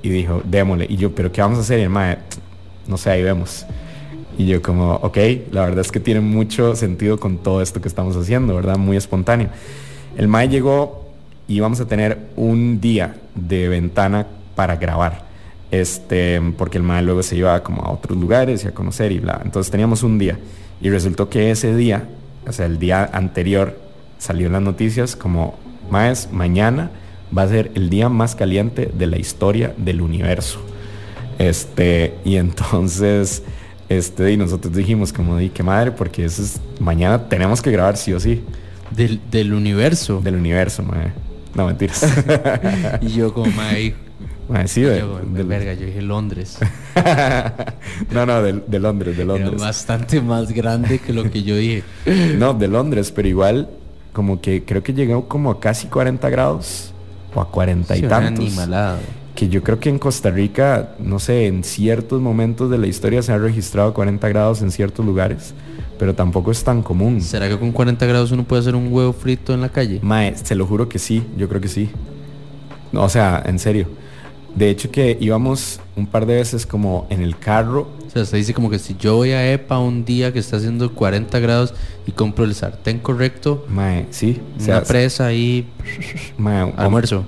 y dijo, démosle. Y yo, ¿pero qué vamos a hacer? Y el mae, no sé, ahí vemos. Y yo como, ok, la verdad es que tiene mucho sentido con todo esto que estamos haciendo, ¿verdad? Muy espontáneo. El mae llegó y vamos a tener un día de ventana para grabar. Este, porque el mae luego se iba como a otros lugares y a conocer y bla. Entonces teníamos un día. Y resultó que ese día, o sea, el día anterior, salió en las noticias como Maes, mañana va a ser el día más caliente de la historia del universo. Este, y entonces, este, y nosotros dijimos como, di, qué madre, porque eso es, mañana tenemos que grabar sí o sí. Del, del universo. Del universo, mae. No, mentiras. <laughs> y yo como, mae, sí, de, yo, de, verga, yo dije Londres. <laughs> no, no, de, de, Londres, de Londres. Era bastante más grande que lo que yo dije. <laughs> no, de Londres, pero igual, como que creo que llegó como a casi 40 grados o a 40 y tantos. Animalado. Que yo creo que en Costa Rica, no sé, en ciertos momentos de la historia se han registrado 40 grados en ciertos lugares, pero tampoco es tan común. ¿Será que con 40 grados uno puede hacer un huevo frito en la calle? Mae, se lo juro que sí, yo creo que sí. O sea, en serio. De hecho que íbamos un par de veces como en el carro. O sea, se dice como que si yo voy a EPA un día que está haciendo 40 grados y compro el sartén correcto. Mae, sí. Una presa ahí. Mae, almuerzo.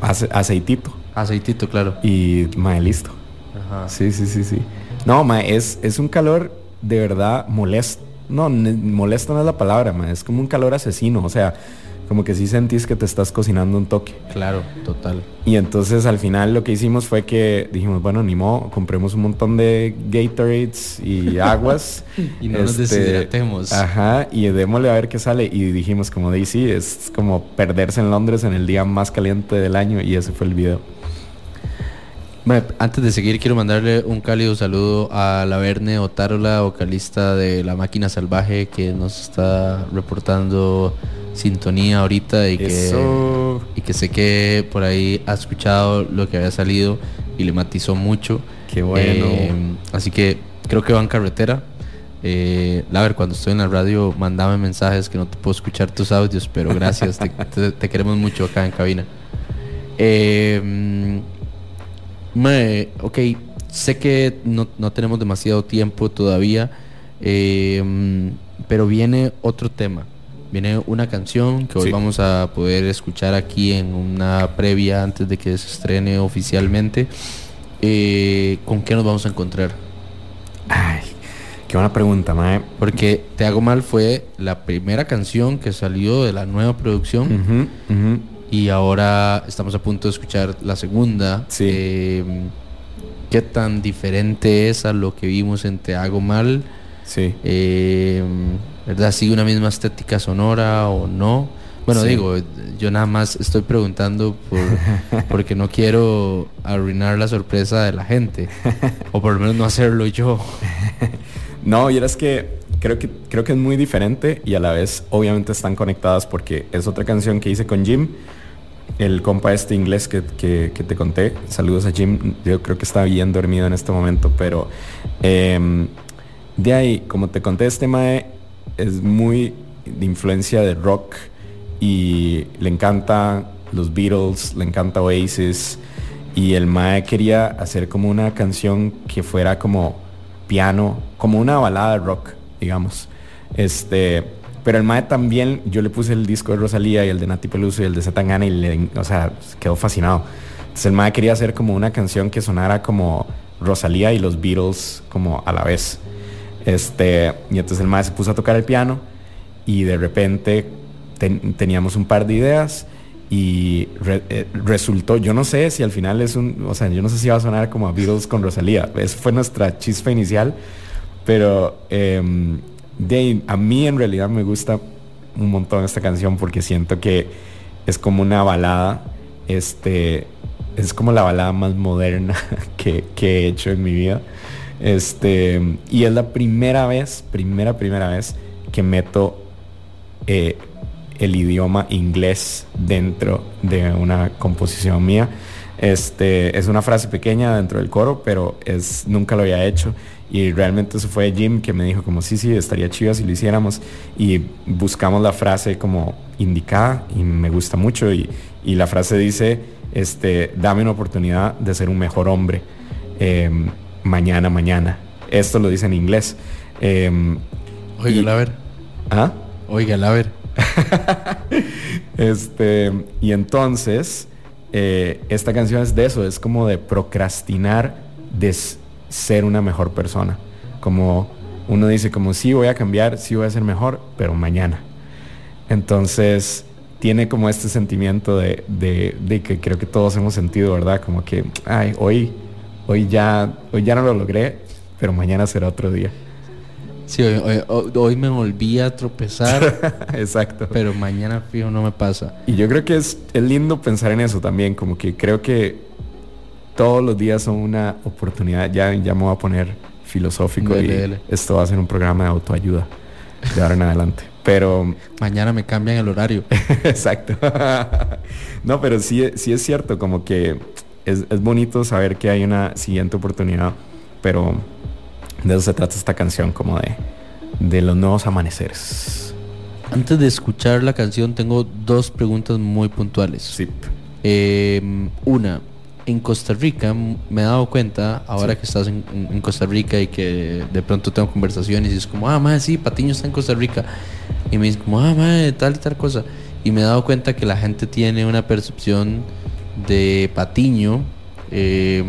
Ace aceitito. Aceitito, claro. Y mae, listo. Ajá. Sí, sí, sí, sí. No, mae, es, es un calor de verdad molesto. No, molesto no es la palabra, mae. Es como un calor asesino. O sea, como que sí sentís que te estás cocinando un toque. Claro, total. Y entonces al final lo que hicimos fue que dijimos, bueno, ni modo, compremos un montón de Gatorades y <laughs> aguas. y no nos Este, deshidratemos. Ajá, y démosle a ver qué sale. Y dijimos, como de sí, es como perderse en Londres en el día más caliente del año y ese fue el video. Antes de seguir, quiero mandarle un cálido saludo a la Verne Otárola, vocalista de La Máquina Salvaje, que nos está reportando sintonía ahorita y que, y que sé que por ahí ha escuchado lo que había salido y le matizó mucho. Qué bueno. Eh, así que creo que va en carretera. Eh, la ver, cuando estoy en la radio, mandame mensajes que no te puedo escuchar tus audios, pero gracias, te, <laughs> te- te queremos mucho acá en cabina. Eh, mae, ok, sé que no, no tenemos demasiado tiempo todavía, eh, pero viene otro tema. Viene una canción que hoy Sí. vamos a poder escuchar aquí en una previa antes de que se estrene oficialmente. Eh, ¿Con qué nos vamos a encontrar? Ay, qué buena pregunta, mae. Porque Te hago mal fue la primera canción que salió de la nueva producción. Y ahora estamos a punto de escuchar la segunda. Sí. Eh, ¿Qué tan diferente es a lo que vimos en Te hago mal? Sí. Eh, ¿Verdad? ¿Sigue una misma estética sonora o no? Bueno, Sí. digo, yo nada más estoy preguntando por, <laughs> porque no quiero arruinar la sorpresa de la gente. O por lo menos no hacerlo yo. <laughs> No, y es que creo que creo que es muy diferente y a la vez obviamente están conectadas porque es otra canción que hice con Jim, el compa este inglés que, que- te conté. Saludos a Jim, yo creo que está bien dormido en este momento, pero em, de ahí, como te conté, este mae es muy de influencia de rock y le encanta los Beatles, le encanta Oasis y el mae quería hacer como una canción que fuera como piano, como una balada de rock, digamos. Este, pero el mae también, yo le puse el disco de Rosalía y el de Nati Peluso y el de Zetangana y le, o sea, quedó fascinado. Entonces el mae quería hacer como una canción que sonara como Rosalía y los Beatles como a la vez. Este, y entonces el mae se puso a tocar el piano y de repente ten- teníamos un par de ideas y eh, resultó, yo no sé si al final es un, o sea, yo no sé si va a sonar como a Beatles con Rosalía. Esa fue nuestra chispa inicial, pero em, de a mí en realidad me gusta un montón esta canción porque siento que es como una balada, este, es como la balada más moderna <laughs> que, que he hecho en mi vida. Este, y es la primera vez, primera, primera vez que meto eh, el idioma inglés dentro de una composición mía. Este, es una frase pequeña dentro del coro, pero es, nunca lo había hecho. Y realmente eso fue Jim que me dijo como, sí, sí, estaría chido si lo hiciéramos. Y buscamos la frase como indicada y me gusta mucho. Y, y la frase dice, este, dame una oportunidad de ser un mejor hombre. Em, mañana, mañana. Esto lo dice en inglés. Em, Oiga, a ver. ¿ah? Oiga, a ver. <laughs> Este, y entonces, eh, esta canción es de eso, es como de procrastinar de s- ser una mejor persona. Como uno dice, como sí voy a cambiar, sí voy a ser mejor, pero mañana. Entonces, tiene como este sentimiento de, de- de que creo que todos hemos sentido, ¿verdad? Como que, ay, hoy, hoy ya, hoy ya no lo logré, pero mañana será otro día. Sí, hoy, hoy- hoy- hoy me volví a tropezar, <laughs> Exacto. pero mañana fijo no me pasa. Y yo creo que es, es lindo pensar en eso también, como que creo que todos los días son una oportunidad, ya, ya me voy a poner filosófico Dele, y dele. esto va a ser un programa de autoayuda de ahora en adelante. Pero <laughs> Mañana me cambian el horario. <laughs> Exacto. no, pero sí, sí es cierto, como que es, es bonito saber que hay una siguiente oportunidad, pero de eso se trata esta canción, como de, de los nuevos amaneceres. Antes de escuchar la canción tengo dos preguntas muy puntuales. Sí. Eh, una, en Costa Rica me he dado cuenta, ahora que estás en, Costa Rica y que de pronto tengo conversaciones y es como, ah, madre, sí, Patiño está en Costa Rica. Y me dicen como, ah, madre, tal y tal cosa. Y me he dado cuenta que la gente tiene una percepción de Patiño. eh,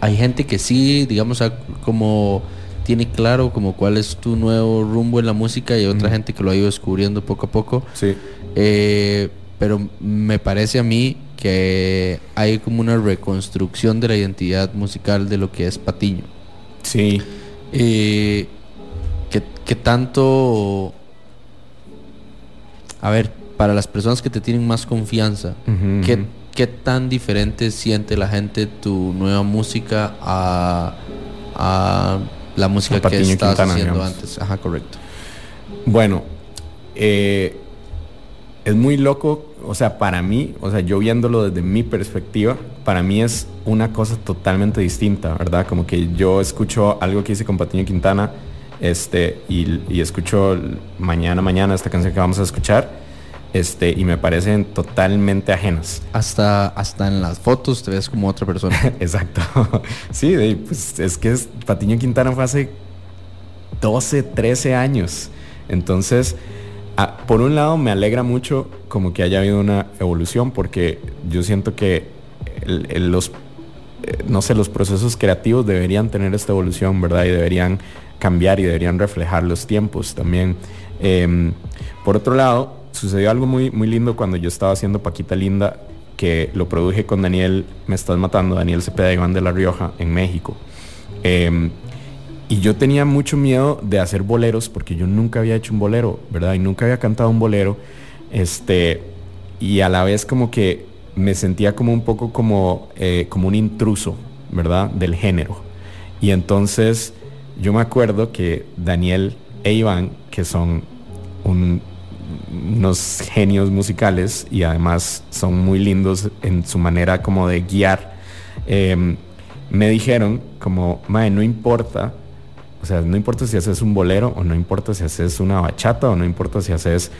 hay gente que sí, digamos, como tiene claro como cuál es tu nuevo rumbo en la música y hay otra gente que lo ha ido descubriendo poco a poco. Sí. Eh, pero me parece a mí que hay como una reconstrucción de la identidad musical de lo que es Patiño. Sí. Eh, que, que tanto... A ver, para las personas que te tienen más confianza, Ujú, ¿qué, qué tan diferente siente la gente tu nueva música a, a la música que estabas haciendo digamos. antes? Ajá, correcto. Bueno, eh, es muy loco, o sea, para mí, o sea, yo viéndolo desde mi perspectiva, para mí es una cosa totalmente distinta, ¿verdad? Como que yo escucho algo que hice con Patiño Quintana, este, y, y escucho mañana, mañana esta canción que vamos a escuchar, este, y me parecen totalmente ajenas. Hasta, hasta en las fotos te ves como otra persona. <laughs> Exacto. sí, pues es que es, Patiño Quintana fue hace 12, 13 años. Entonces, ah, por un lado me alegra mucho como que haya habido una evolución porque yo siento que los, eh, no sé, los procesos creativos deberían tener esta evolución, ¿verdad? Y deberían cambiar y deberían reflejar los tiempos también. Em, por otro lado, sucedió algo muy, muy lindo cuando yo estaba haciendo Paquita Linda, que lo produje con Daniel, me estás matando, Daniel Cepeda Iván de La Rioja, en México. Em, y yo tenía mucho miedo de hacer boleros porque yo nunca había hecho un bolero, ¿verdad? Y nunca había cantado un bolero. Este, y a la vez como que me sentía como un poco como, eh, como un intruso, ¿verdad? Del género. Y entonces yo me acuerdo que Daniel e Iván, que son un- unos genios musicales y además son muy lindos en su manera como de guiar, em, me dijeron como, mae, no importa, o sea, no importa si haces un bolero o no importa si haces una bachata o no importa si haces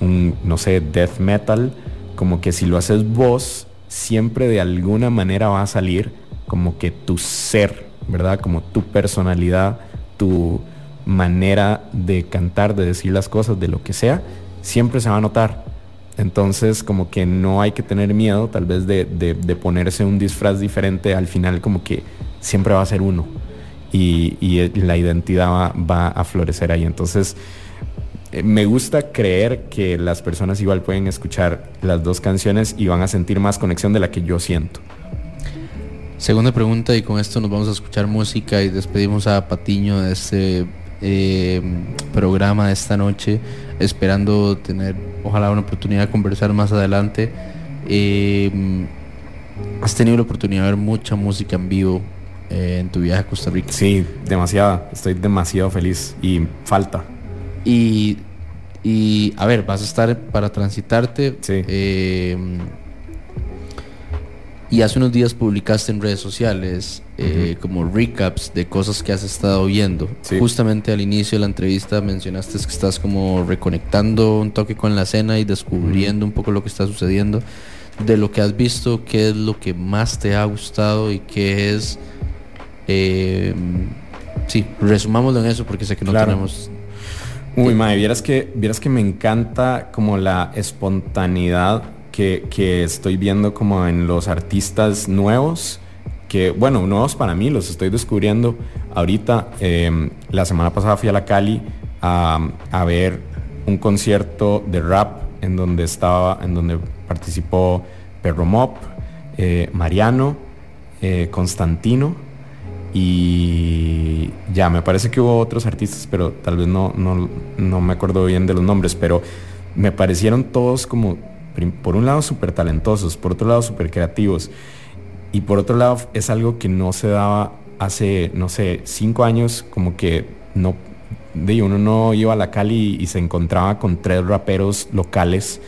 un, no sé, death metal, como que si lo haces vos, siempre de alguna manera va a salir como que tu ser, ¿verdad? Como tu personalidad, tu manera de cantar, de decir las cosas, de lo que sea, siempre se va a notar. Entonces, como que no hay que tener miedo, tal vez, de, de- de ponerse un disfraz diferente. Al final, como que siempre va a ser uno. Y, la identidad va, va a florecer ahí. Entonces, eh, me gusta creer que las personas igual pueden escuchar las dos canciones y van a sentir más conexión de la que yo siento. Segunda pregunta y con esto nos vamos a escuchar música y despedimos a Patiño de este eh, programa de esta noche, esperando tener ojalá una oportunidad de conversar más adelante. Eh, has tenido la oportunidad de ver mucha música en vivo eh, en tu viaje a Costa Rica. Sí, demasiada. Estoy demasiado feliz y falta. Y, y, a ver, vas a estar para transitarte. Sí. eh, y hace unos días publicaste en redes sociales eh, como recaps de cosas que has estado viendo. Sí. Justamente al inicio de la entrevista mencionaste que estás como reconectando un toque con la escena y descubriendo un poco lo que está sucediendo. De lo que has visto, ¿qué es lo que más te ha gustado y qué es... eh, sí, resumámoslo en eso porque sé que no Claro. tenemos Uy, madre, vieras que, vieras que me encanta como la espontaneidad que, que estoy viendo como en los artistas nuevos, que bueno, nuevos para mí, los estoy descubriendo ahorita. eh, la semana pasada fui a la Cali a, a ver un concierto de rap en donde estaba, en donde participó Perro Mop, eh, Mariano, eh, Constantino y ya, me parece que hubo otros artistas, pero tal vez no, no, no me acuerdo bien de los nombres, pero me parecieron todos como, por un lado, súper talentosos, por otro lado, súper creativos. Y por otro lado, es algo que no se daba hace, no sé, cinco años, como que no, de uno no iba a la Cali y, se encontraba con tres raperos locales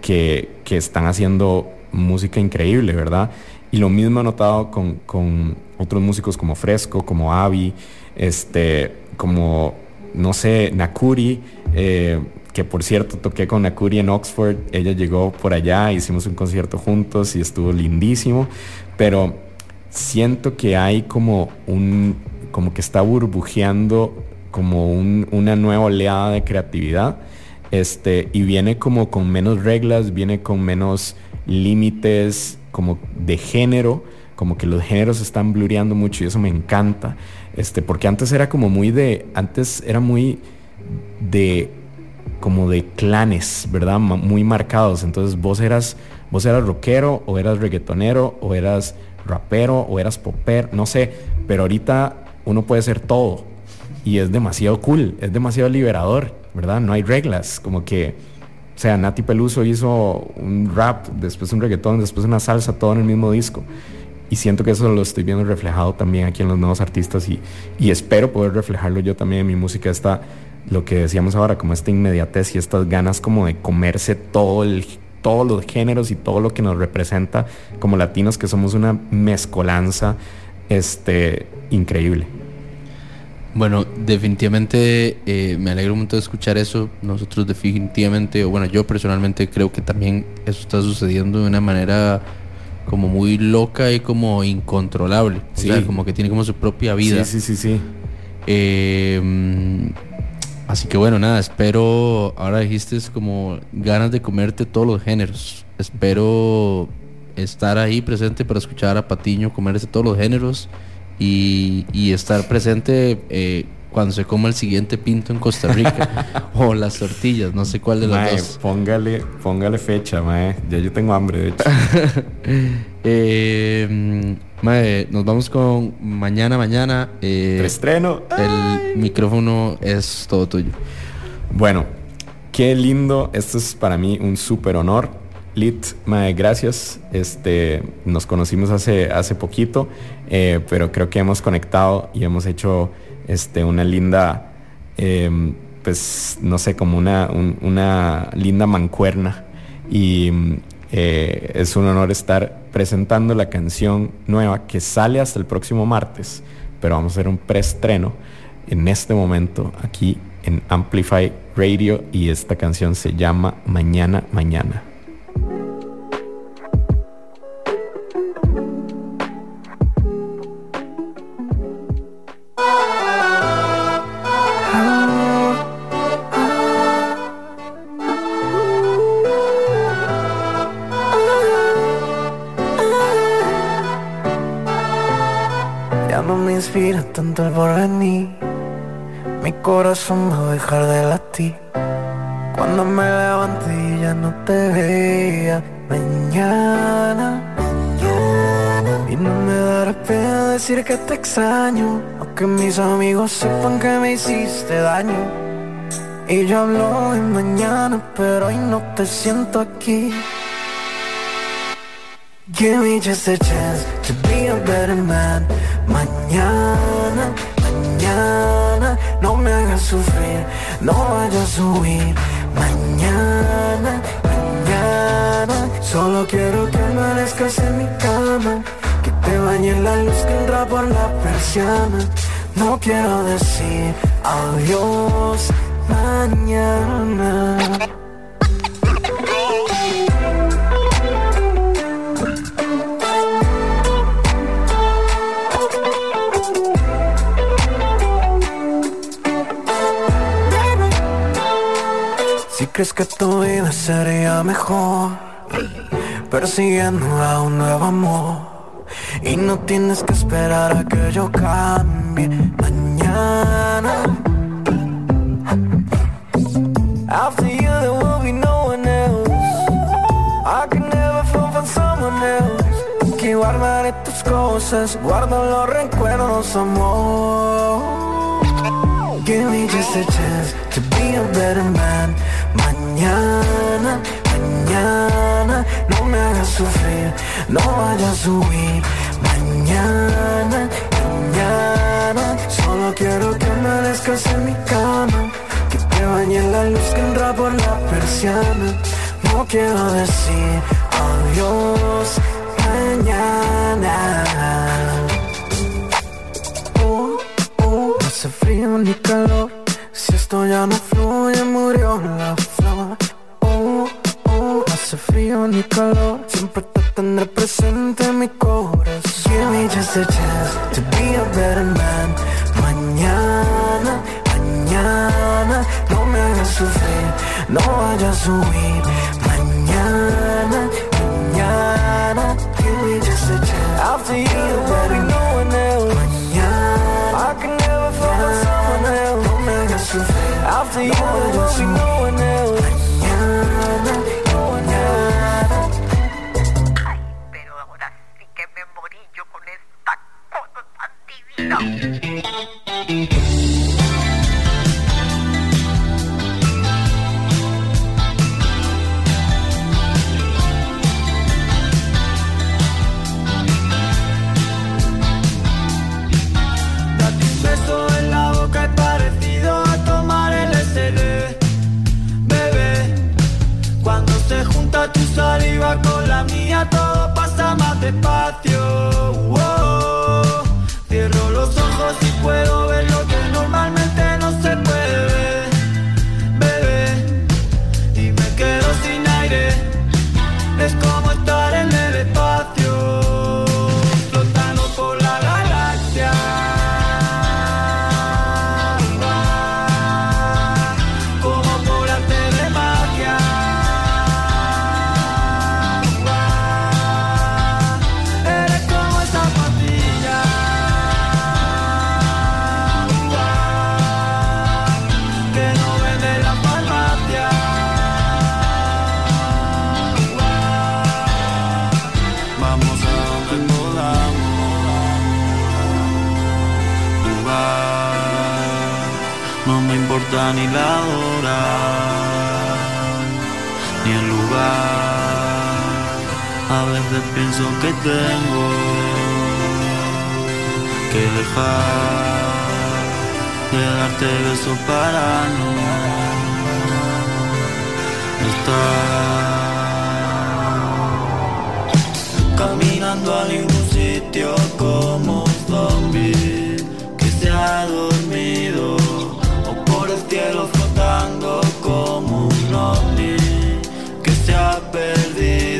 que, que, están haciendo música increíble, ¿verdad? Y lo mismo he notado con, con otros músicos como Fresco, como Avi, este, como, no sé, Nakuri, eh, que por cierto toqué con Nakuri en Oxford, ella llegó por allá, hicimos un concierto juntos y estuvo lindísimo, pero siento que hay como un, como que está burbujeando como una nueva oleada de creatividad, este, y viene como con menos reglas, viene con menos límites como de género, como que los géneros están blureando mucho y eso me encanta, este, porque antes era como muy de, antes era muy de, como de clanes, ¿verdad? muy marcados, entonces vos eras, vos eras rockero o eras reggaetonero o eras rapero o eras popper, no sé, pero ahorita uno puede ser todo y es demasiado cool, es demasiado liberador, ¿verdad? No hay reglas, como que, o sea, Nati Peluso hizo un rap, después un reggaetón, después una salsa, todo en el mismo disco. Y siento que eso lo estoy viendo reflejado también aquí en los nuevos artistas y, y espero poder reflejarlo yo también en mi música, esta, lo que decíamos ahora, como esta inmediatez y estas ganas como de comerse todo el todos los géneros y todo lo que nos representa como latinos, que somos una mezcolanza este, increíble. Bueno, definitivamente eh, me alegro mucho de escuchar eso. Nosotros definitivamente, o bueno, yo personalmente creo que también eso está sucediendo de una manera como muy loca y como incontrolable. Sí. como que tiene como su propia vida. Sí, sí, sí, sí. Eh, Así que bueno, nada, espero, ahora dijiste como ganas de comerte todos los géneros. Espero estar ahí presente para escuchar a Patiño comerse todos los géneros y, estar presente eh, cuando se coma el siguiente pinto en Costa Rica <laughs> o las tortillas, no sé cuál de las dos. Póngale, póngale fecha, mae. Ya yo tengo hambre, de hecho. <laughs> eh, nos vamos con mañana, mañana. Eh, estreno. El micrófono es todo tuyo. Bueno, qué lindo. Esto es para mí un súper honor. Lit, mae, gracias. Este, nos conocimos hace, hace poquito, eh, pero creo que hemos conectado y hemos hecho este, una linda, em, pues no sé, como una, una linda mancuerna. Y eh, es un honor estar presentando la canción nueva que sale hasta el próximo martes, pero vamos a hacer un preestreno en este momento aquí en Amplify Radio y esta canción se llama Mañana Mañana. Tanto el porvenir. Mi corazón va a dejar de latir. Cuando me levante y ya no te vea mañana. Y no me dará pena decir que te extraño. Aunque mis amigos sepan que me hiciste daño. Y yo hablo de mañana, pero hoy no te siento aquí. Give me just a chance to be a better man. Mañana, mañana, no me hagas sufrir, no vayas a huir. Mañana, mañana, solo quiero que amanezcas en mi cama, que te bañe la luz que entra por la persiana. No quiero decir adiós mañana. crees que tu vida sería mejor Persiguiendo a un nuevo amor. Y no tienes que esperar a que yo cambie. Mañana After you there will be no one else. I can never fall for someone else. Que guardaré tus cosas, guardo los recuerdos, amor. Give me just a chance to be a better man. Mañana, mañana, no me hagas sufrir, no vayas a huir. Mañana, mañana, solo quiero que amanezcas en mi cama. Que te bañe la luz que entra por la persiana. No quiero decir adiós mañana. Uh, uh, no hace frío ni calor. Si esto ya no fluye, murió la uh, no hace frío ni calor. Siempre te tendré presente en mi corazón. Give me just a chance to be a better man. Mañana, mañana, no me hagas sufrir, no vayas a huir. Mañana, mañana, give me just a chance. After you, baby, no one else. Mañana, I can never fall for someone else. No me hagas sufrir. After you, no junta tu saliva con la mía todo pasa más despacio puedo ni la hora, ni el lugar. A veces pienso que tengo que dejar de darte besos para no estar. Caminando a ningún sitio como zombie que se ha dormido cielo flotando como un ovni que se ha perdido.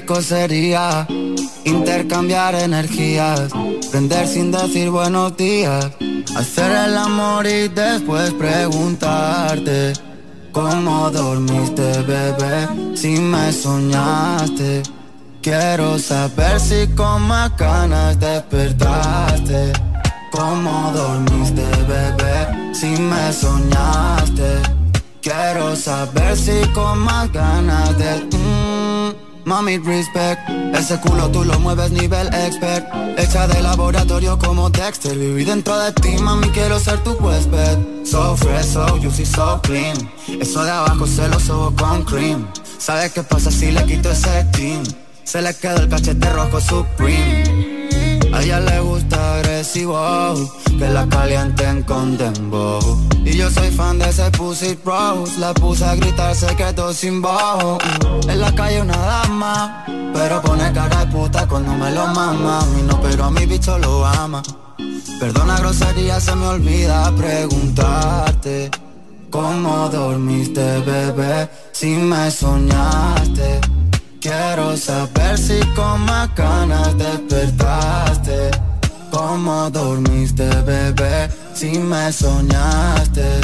Rico sería intercambiar energías, prender sin decir buenos días, hacer el amor y después preguntarte cómo dormiste, bebé, si me soñaste. Quiero saber si con más ganas despertaste. ¿Cómo dormiste, bebé? Si me soñaste. Quiero saber si con más ganas de... Mami, respect. Ese culo tú lo mueves nivel expert. Hecha de laboratorio como Dexter. Viví dentro de ti, mami, quiero ser tu huésped. So fresh, so juicy, so clean. Eso de abajo se lo subo con cream. ¿Sabes qué pasa si le quito ese team? Se le quedó el cachete rojo Supreme. A ella le gusta agresivo, que la calienten con dembow. Y yo soy fan de ese pussy rose, la puse a gritar, se quedó sin bajo. En la calle una dama, pero pone cara de puta cuando me lo mama. Y no, pero a mi bicho lo ama. Perdona grosería, se me olvida preguntarte. ¿Cómo dormiste, bebé? Si me soñaste. Quiero saber si con más ganas despertaste. ¿Cómo dormiste, bebé? Si me soñaste.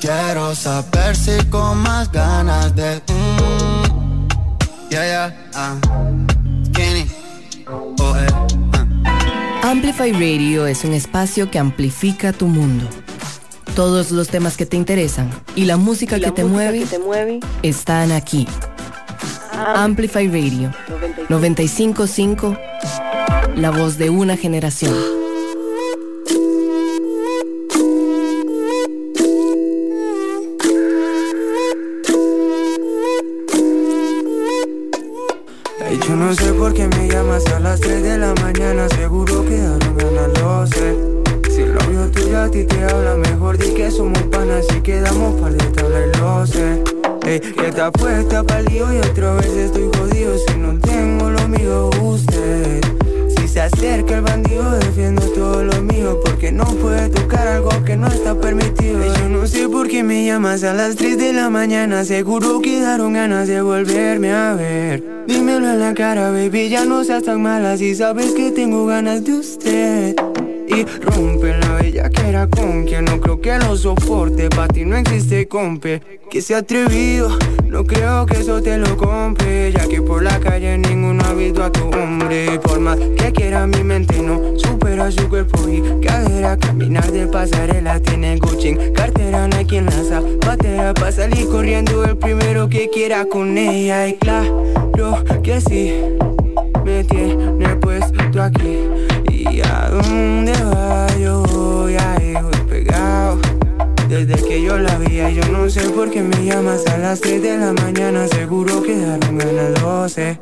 Quiero saber si con más ganas de. Mm, yeah, yeah, ah. Skinny. Oh, eh, ah. Amplify Radio es un espacio que amplifica tu mundo. Todos los temas que te interesan y la música, que, te mueve, están aquí. Amplify Radio 955, la voz de una generación. Ay, yo no sé por qué me llamas a las 3 de la mañana, seguro que ahora ganas, lo sé. Si el novio tuyo a ti te habla, mejor di que somos panas y quedamos par de tabla y lo sé. Ey, que te apuesta pa'l lío y otra vez estoy jodido si no tengo lo mío usted. Si se acerca el bandido defiendo todo lo mío porque no puede tocar algo que no está permitido. Yo no sé por qué me llamas a las 3 de la mañana, seguro quedaron ganas de volverme a ver. Dímelo en la cara, baby, ya no seas tan mala si sabes que tengo ganas de usted. Y rompe la bella que era con quien no creo que lo soporte. Pa' ti no existe compe que sea atrevido. No creo que eso te lo compre. Ya que por la calle ninguno ha visto a tu hombre. Por más que quiera mi mente no supera su cuerpo y cadera. Caminar de pasarela tiene Gucci. Cartera no hay quien la zapatera. Pa' salir corriendo el primero que quiera con ella. Y claro que sí, me tiene puesto aquí. ¿Y a dónde va? Desde que yo la vi, yo no sé por qué me llamas a las 3 de la mañana. Seguro quedaron ganas 12.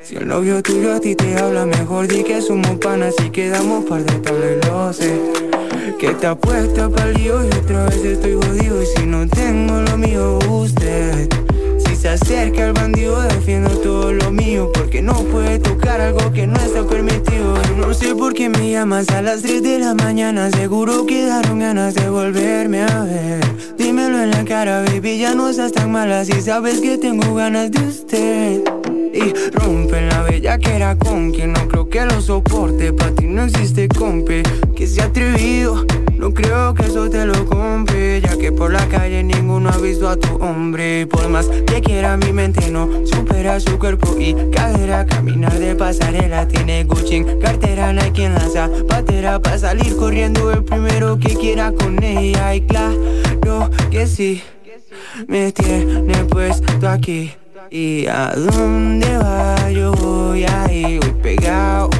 Si el novio tuyo a ti te habla, mejor di que somos panas y quedamos par de tabla y lo sé. Que te apuesta pa'l lío y otra vez estoy jodido. Y si no tengo lo mío, usted. Se acerca el bandido, defiendo todo lo mío. Porque no puede tocar algo que no está permitido. No sé por qué me llamas a las 3 de la mañana. Seguro quedaron ganas de volverme a ver. Dímelo en la cara, baby, ya no estás tan mala. Si sabes que tengo ganas de usted. Y rompen la bella que era con quien no creo que lo soporte. Pa' ti no existe compe que sea atrevido. No creo que eso te lo compre, ya que por la calle ninguno ha visto a tu hombre. Por más que quiera mi mente no supera su cuerpo y cadera. Caminar de pasarela tiene Gucci, cartera hay quien la zapatera pa salir corriendo el primero que quiera con ella. Y claro que sí, me tiene puesto aquí. ¿Y a dónde va? Yo voy ahí, voy pegado.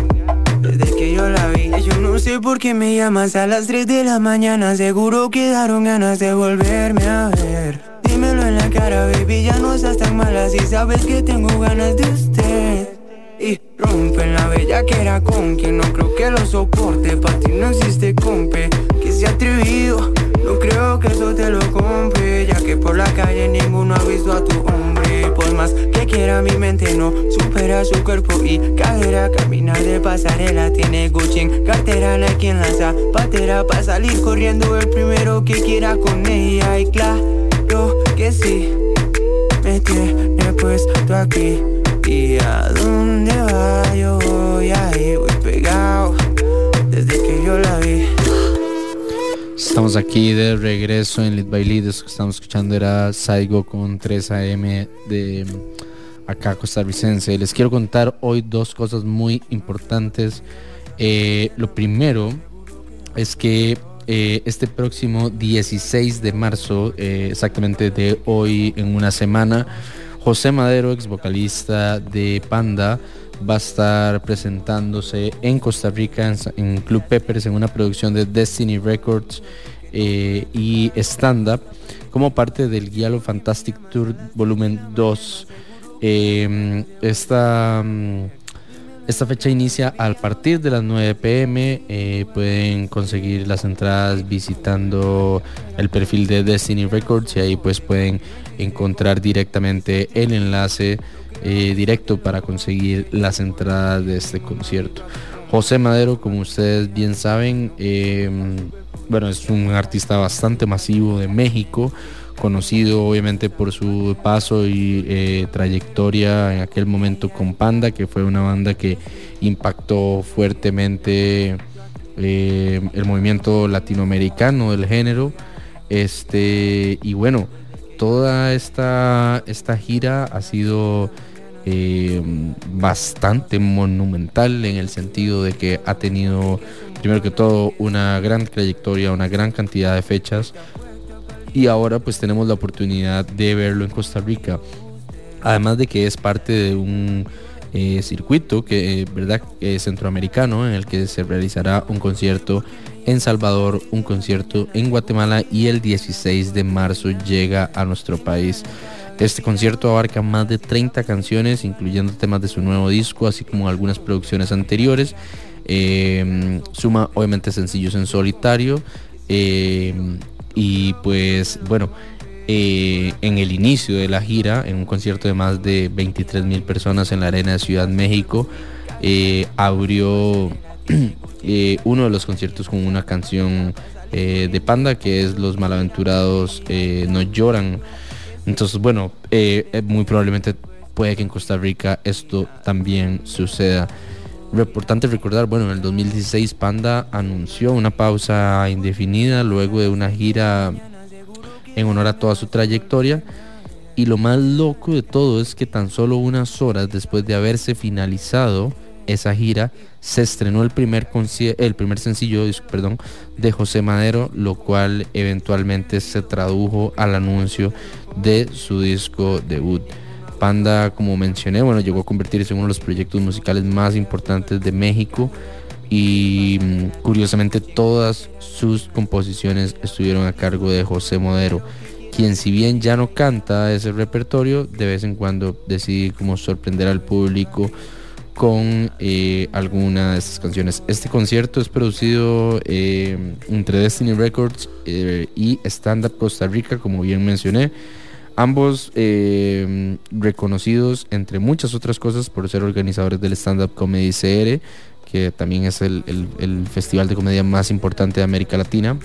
Desde que yo la vi, yo no sé por qué me llamas a las 3 de la mañana. Seguro quedaron ganas de volverme a ver. Dímelo en la cara, baby, ya no estás tan mala. Si sabes que tengo ganas de usted. Y rompen la bella que era con quien no creo que lo soporte. Pa' ti no existe compe que sea atrevido. No creo que eso te lo compre, ya que por la calle ninguno ha visto a tu hombre. Por más que quiera mi mente no supera su cuerpo y cadera. Caminar de pasarela tiene Gucci, cartera no hay quien la zapatera. Pa' salir corriendo el primero que quiera con ella. Y claro que sí, me tiene puesto aquí. ¿Y a dónde va? Yo voy ahí, voy pegado. Desde que yo la vi. Estamos aquí de regreso en Lead by Lead. Eso que estamos escuchando era Saigo con 3 AM de acá costarricense. Les quiero contar hoy dos cosas muy importantes. Eh, lo primero es que eh, este próximo 16 de marzo, eh, exactamente de hoy en una semana, José Madero, ex vocalista de Panda, va a estar presentándose en Costa Rica en, Club Peppers en una producción de Destiny Records eh, y Stand Up como parte del Giallo Fantastic Tour Volumen 2. Eh, esta, mm, esta fecha inicia a partir de las 9 pm. Eh, pueden conseguir las entradas visitando el perfil de Destiny Records y ahí pues pueden encontrar directamente el enlace eh, directo para conseguir las entradas de este concierto. José Madero, como ustedes bien saben, em, bueno, es un artista bastante masivo de México, conocido obviamente por su paso y eh, trayectoria en aquel momento con Panda, que fue una banda que impactó fuertemente eh, el movimiento latinoamericano del género. Este, y bueno, toda esta, esta gira ha sido eh, bastante monumental en el sentido de que ha tenido, primero que todo, una gran trayectoria, una gran cantidad de fechas y ahora pues tenemos la oportunidad de verlo en Costa Rica. Además de que es parte de un eh, circuito que, ¿verdad? centroamericano en el que se realizará un concierto en Salvador, un concierto en Guatemala y el 16 de marzo llega a nuestro país. Este concierto abarca más de 30 canciones, incluyendo temas de su nuevo disco, así como algunas producciones anteriores. Em, suma obviamente sencillos en solitario. Em, y pues bueno, eh, en el inicio de la gira, en un concierto de más de 23 mil personas en la Arena de Ciudad México, eh, abrió <clears throat> Eh, uno de los conciertos con una canción de Panda que es Los Malaventurados No Lloran. Entonces, bueno, muy probablemente puede que en Costa Rica esto también suceda. Importante recordar, bueno, en el 2016 Panda anunció una pausa indefinida luego de una gira en honor a toda su trayectoria. Y lo más loco de todo es que tan solo unas horas después de haberse finalizado esa gira, se estrenó el primer, el primer sencillo de José Madero, lo cual eventualmente se tradujo al anuncio de su disco debut. Panda, como mencioné, bueno, llegó a convertirse en uno de los proyectos musicales más importantes de México y mm, curiosamente todas sus composiciones estuvieron a cargo de José Madero, quien si bien ya no canta ese repertorio, de vez en cuando decide como sorprender al público con eh, alguna de estas canciones. Este concierto es producido eh, entre Destiny Records eh, y Stand Costa Rica, como bien mencioné. Ambos reconocidos, entre muchas otras cosas, por ser organizadores del Stand Up Comedy CR, que también es el, el festival de comedia más importante de América Latina.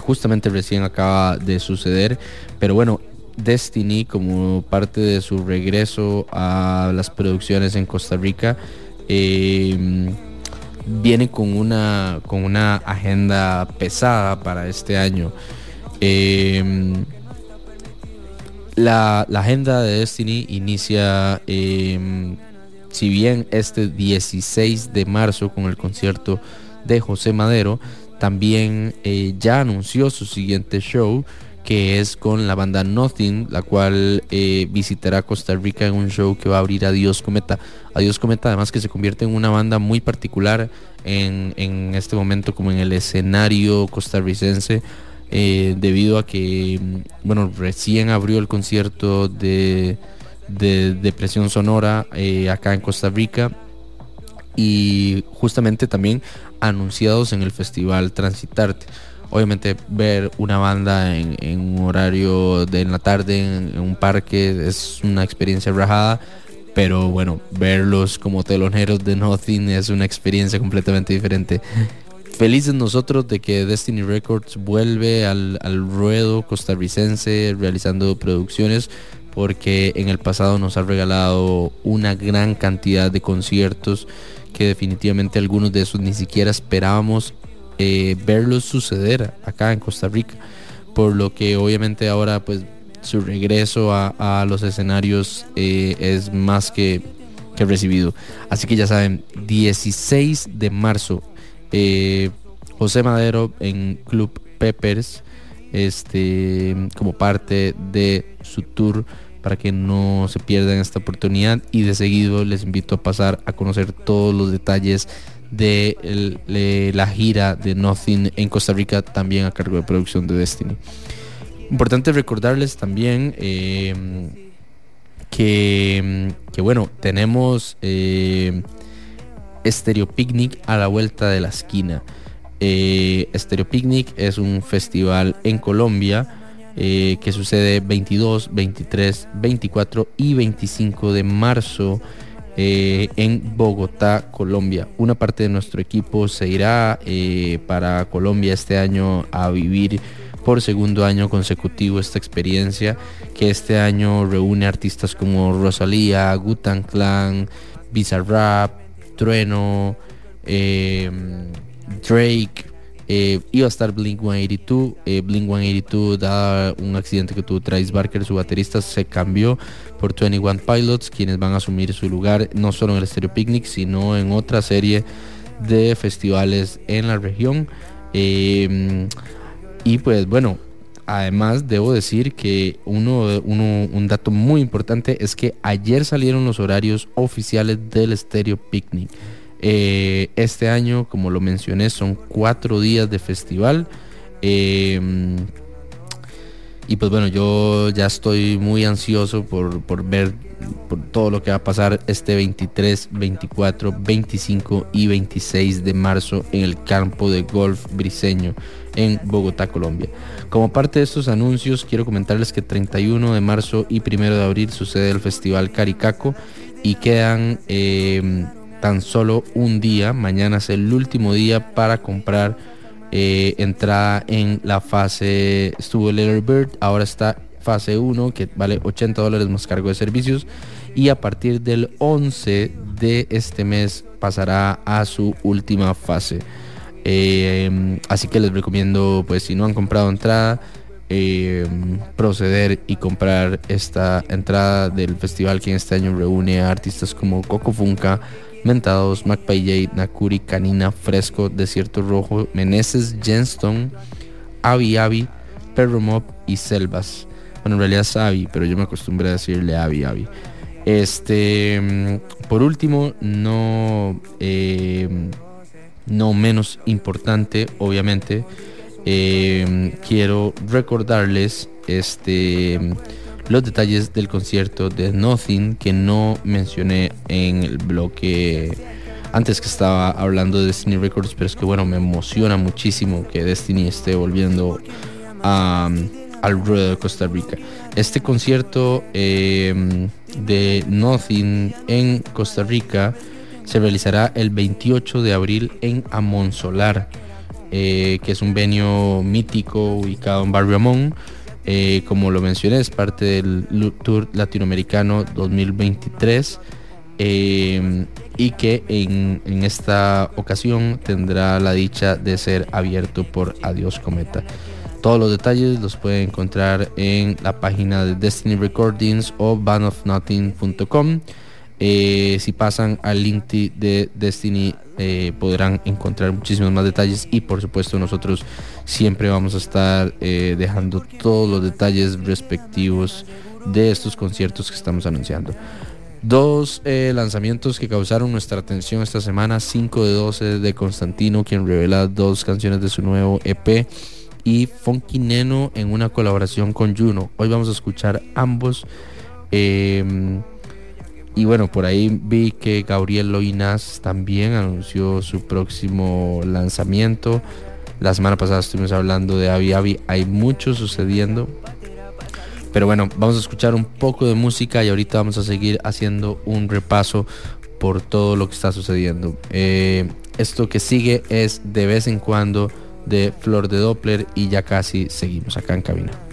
justamente recién acaba de suceder, pero bueno, Destiny como parte de su regreso a las producciones en Costa Rica em, viene con una, con una agenda pesada para este año. Em, la, agenda de Destiny inicia, em, si bien este 16 de marzo con el concierto de José Madero, también eh, ya anunció su siguiente show que es con la banda Nothing, la cual eh, visitará Costa Rica en un show que va a abrir Adiós Cometa. Adiós Cometa además que se convierte en una banda muy particular en, este momento como en el escenario costarricense. Eh, debido a que, mm, bueno, recién abrió el concierto de, de Depresión Sonora eh, acá en Costa Rica y justamente también anunciados en el festival Transitarte. Obviamente ver una banda en, un horario de la tarde en, un parque es una experiencia rajada pero bueno verlos como teloneros de Nothing es una experiencia completamente diferente felices nosotros de que Destiny Records vuelve al, al ruedo costarricense realizando producciones porque en el pasado nos ha regalado una gran cantidad de conciertos que definitivamente algunos de esos ni siquiera esperábamos eh, verlos suceder acá en Costa Rica. Por lo que obviamente ahora pues su regreso a, los escenarios eh, es más que, que, recibido. Así que ya saben, 16 de marzo, eh, José Madero en Club Peppers, este, como parte de su tour para que no se pierdan esta oportunidad y de seguido les invito a pasar a conocer todos los detalles de, la gira de Nothing en Costa Rica también a cargo de producción de Destiny. Importante recordarles también eh, que, que, bueno, tenemos eh, Stereo Picnic a la vuelta de la esquina. Eh, Stereo Picnic es un festival en Colombia eh, que sucede 22, 23, 24 y 25 de marzo eh, en Bogotá, Colombia. Una parte de nuestro equipo se irá eh, para Colombia este año a vivir por segundo año consecutivo esta experiencia que este año reúne artistas como Rosalía, Gutan Clan, Bizarrap, Trueno, eh, Drake, eh, iba a estar Blink 182. eh, Blink 182, dado un accidente que tuvo Travis Barker, su baterista, se cambió por 21 Pilots, quienes van a asumir su lugar no solo en el Stereo Picnic, sino en otra serie de festivales en la región. Eh, y pues bueno, además debo decir que uno, un dato muy importante es que ayer salieron los horarios oficiales del Stereo Picnic. Eh, este año, como lo mencioné, son cuatro días de festival. Eh, y pues bueno, yo ya estoy muy ansioso por, por ver por todo lo que va a pasar este 23, 24, 25 y 26 de marzo en el campo de golf briseño en Bogotá, Colombia. Como parte de estos anuncios, quiero comentarles que 31 de marzo y 1 de abril sucede el Festival Caricaco y quedan eh, tan solo un día, mañana es el último día para comprar eh, entrada en la fase, estuvo Little Bird, ahora está fase 1 que vale 80 dólares más cargo de servicios y a partir del 11 de este mes pasará a su última fase. Eh, así que les recomiendo, pues si no han comprado entrada, eh, proceder y comprar esta entrada del festival que este año reúne a artistas como Coco Funka, Mentados, Macpay Nakuri, Canina, Fresco, Desierto Rojo, Meneses, Jenstone, Avi Avi, Perro Mob y Selvas. Bueno, en realidad es Avi, pero yo me acostumbré a decirle Avi Avi. Este, mm, por último, no, eh, no menos importante, obviamente, eh, quiero recordarles este los detalles del concierto de Nothing que no mencioné en el bloque antes que estaba hablando de Destiny Records, pero es que bueno, me emociona muchísimo que Destiny esté volviendo a, al ruedo de Costa Rica. Este concierto eh, de Nothing en Costa Rica se realizará el 28 de abril en Amonsolar, eh, que es un venio mítico ubicado en Barrio Amón. Eh, como lo mencioné, es parte del Tour Latinoamericano 2023 eh, y que en, en esta ocasión tendrá la dicha de ser abierto por Adiós Cometa. Todos los detalles los pueden encontrar en la página de Destiny Recordings o bandofnothing.com. Eh, si pasan al link de Destiny eh, podrán encontrar muchísimos más detalles y por supuesto nosotros siempre vamos a estar eh, dejando todos los detalles respectivos de estos conciertos que estamos anunciando. Dos lanzamientos que causaron nuestra atención esta semana, 5 de 12 de Constantino, quien revela dos canciones de su nuevo EP, y Funky Neno en una colaboración con Juno. Hoy vamos a escuchar ambos. Y bueno, por ahí vi que Gabriel Loinas también anunció su próximo lanzamiento. La semana pasada estuvimos hablando de Avi Avi. Hay mucho sucediendo. Pero bueno, vamos a escuchar un poco de música y ahorita vamos a seguir haciendo un repaso por todo lo que está sucediendo. Eh, esto que sigue es de vez en cuando de Flor de Doppler y ya casi seguimos acá en cabina.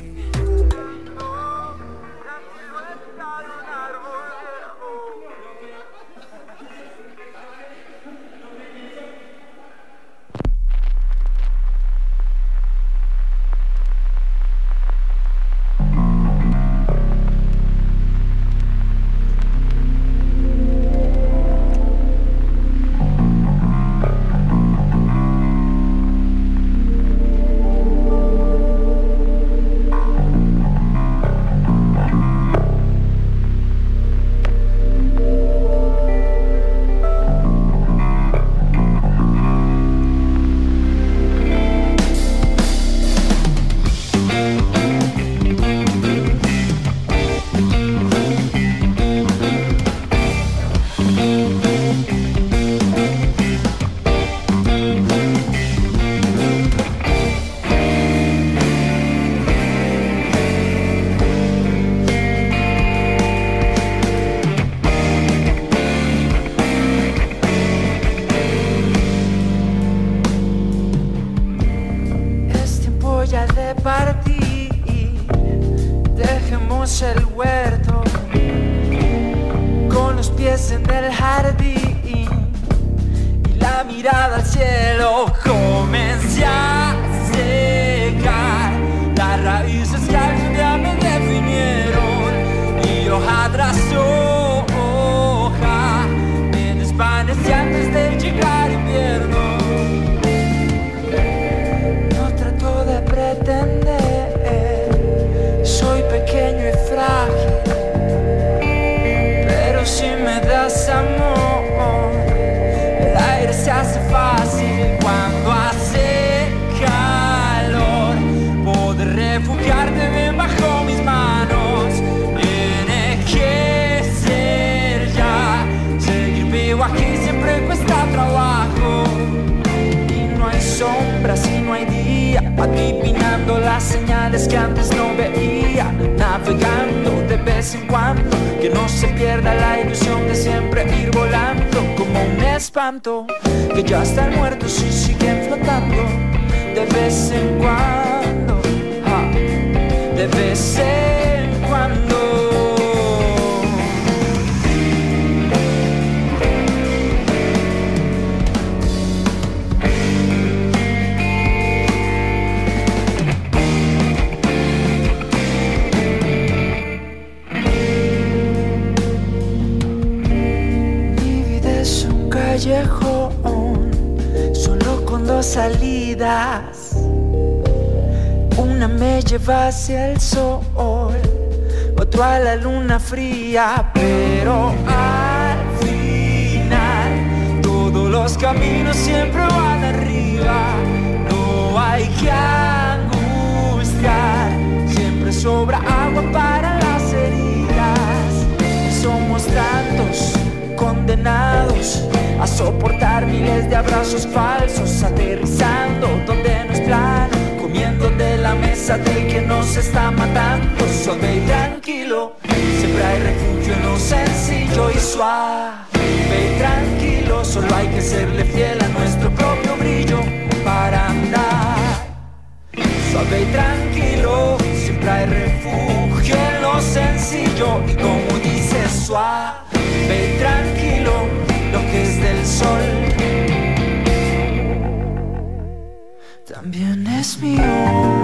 También es mío.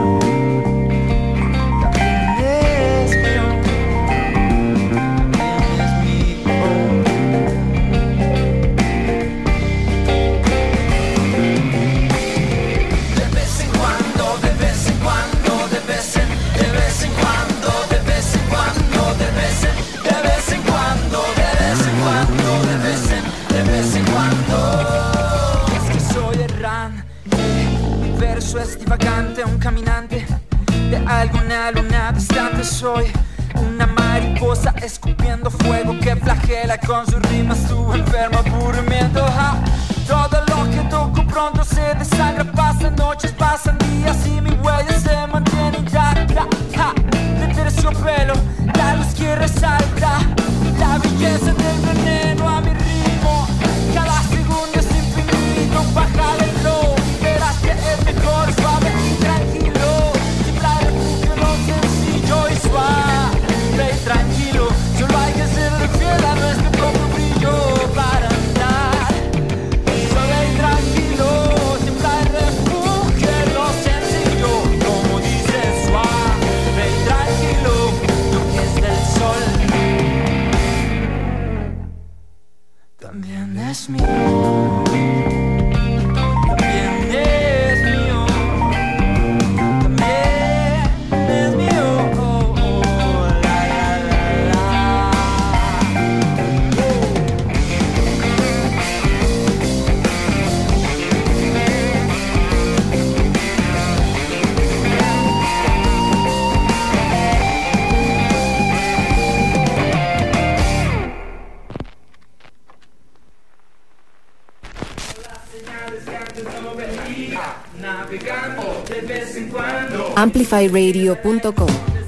amplifyradio.com.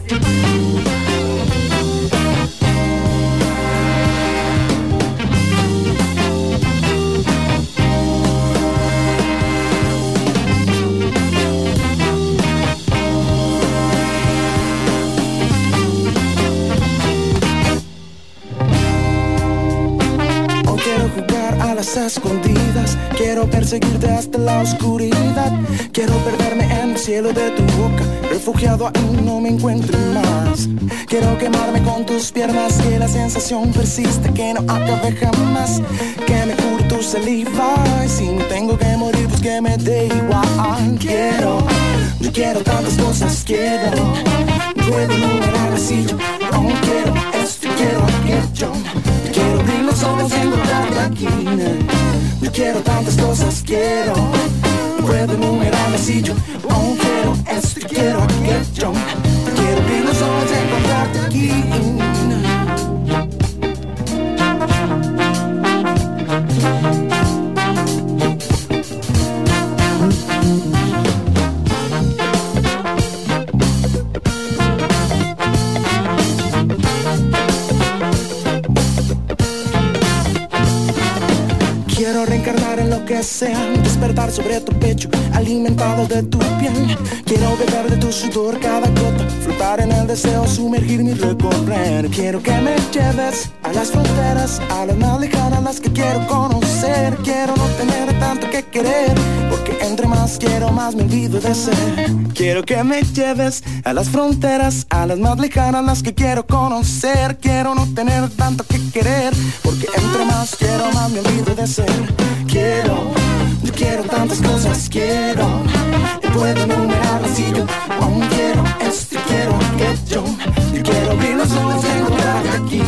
Escondidas. Quiero perseguirte hasta la oscuridad. Quiero perder cielo de tu boca. Refugiado ahí no me encuentro más. Quiero quemarme con tus piernas. Que la sensación persiste, que no acabe jamás. Que me cure tu saliva. Y si no tengo que morir, pues que me dé igual. Quiero, yo quiero tantas cosas. Quiero, puedo numerar así. Yo aún quiero esto, quiero aquello. Quiero abrir los ojos y encontrarte aquí. Yo quiero tantas cosas, quiero. Puedo enumerar. Yo aún quiero esto, quiero aquello. Quiero abrir los ojos encontrarte aquí. Quiero beber de tu sudor cada gota, flotar en el deseo, sumergirme y recorrer. Quiero que me lleves a las fronteras, a las más lejanas, las que quiero conocer. Quiero no tener tanto que querer, porque entre más quiero, más me olvido de ser. Quiero que me lleves a las fronteras, a las más lejanas, las que quiero conocer. Quiero no tener tanto que querer, porque entre más quiero, más me olvido de ser. Quiero cosas, quiero. Puedo enumerar así yo aún quiero esto y quiero aquello. Yo quiero abrir los ojos y encontrarte aquí.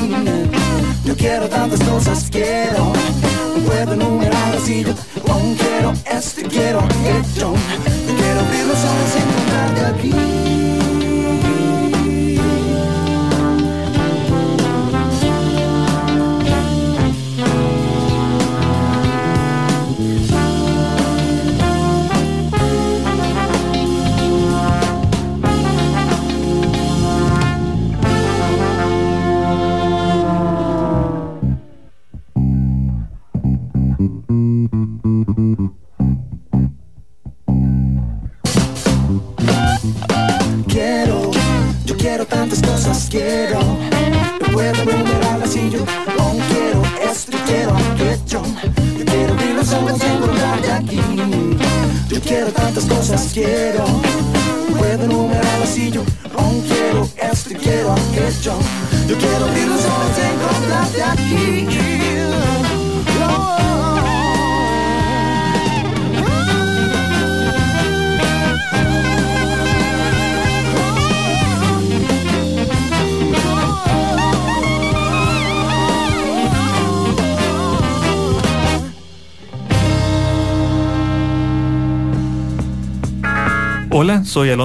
Yo quiero tantas cosas, quiero. Puedo enumerar así yo aún quiero esto y quiero aquello. Yo quiero abrir los ojos y encontrarte aquí.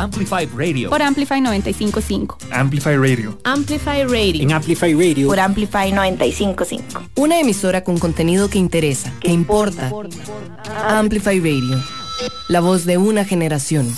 Amplify Radio. Por Amplify 955. Amplify Radio. Amplify Radio. En Amplify Radio. Por Amplify 955. Una emisora con contenido que interesa, que importa. Amplify Radio. La voz de una generación.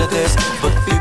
of this, but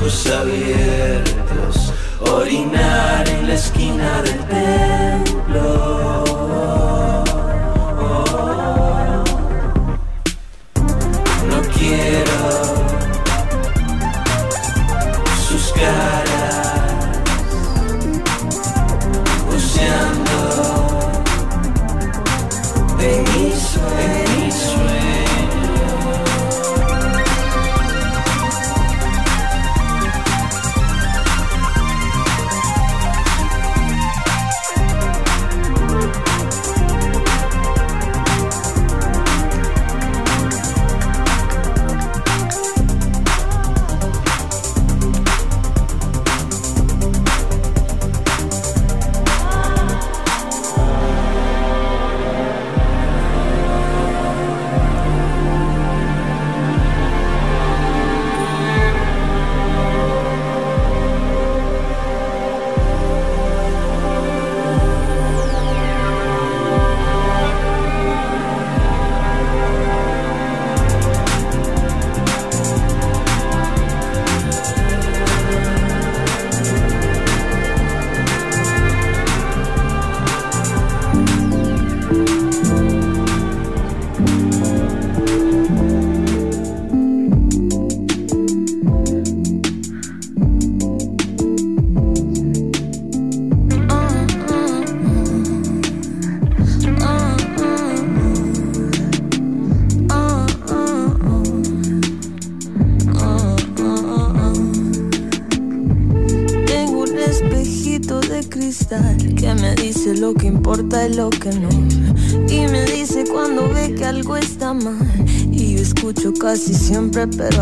ojos abiertos, orinar en la esquina del perro. Casi siempre,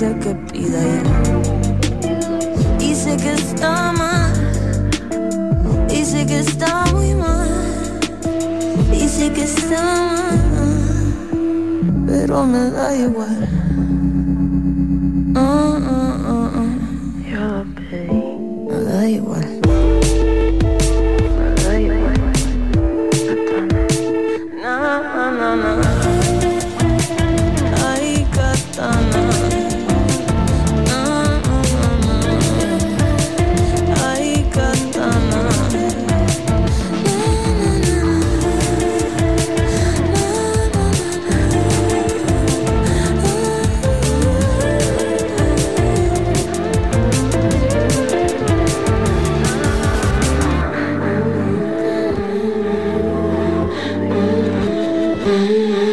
me mate Dicen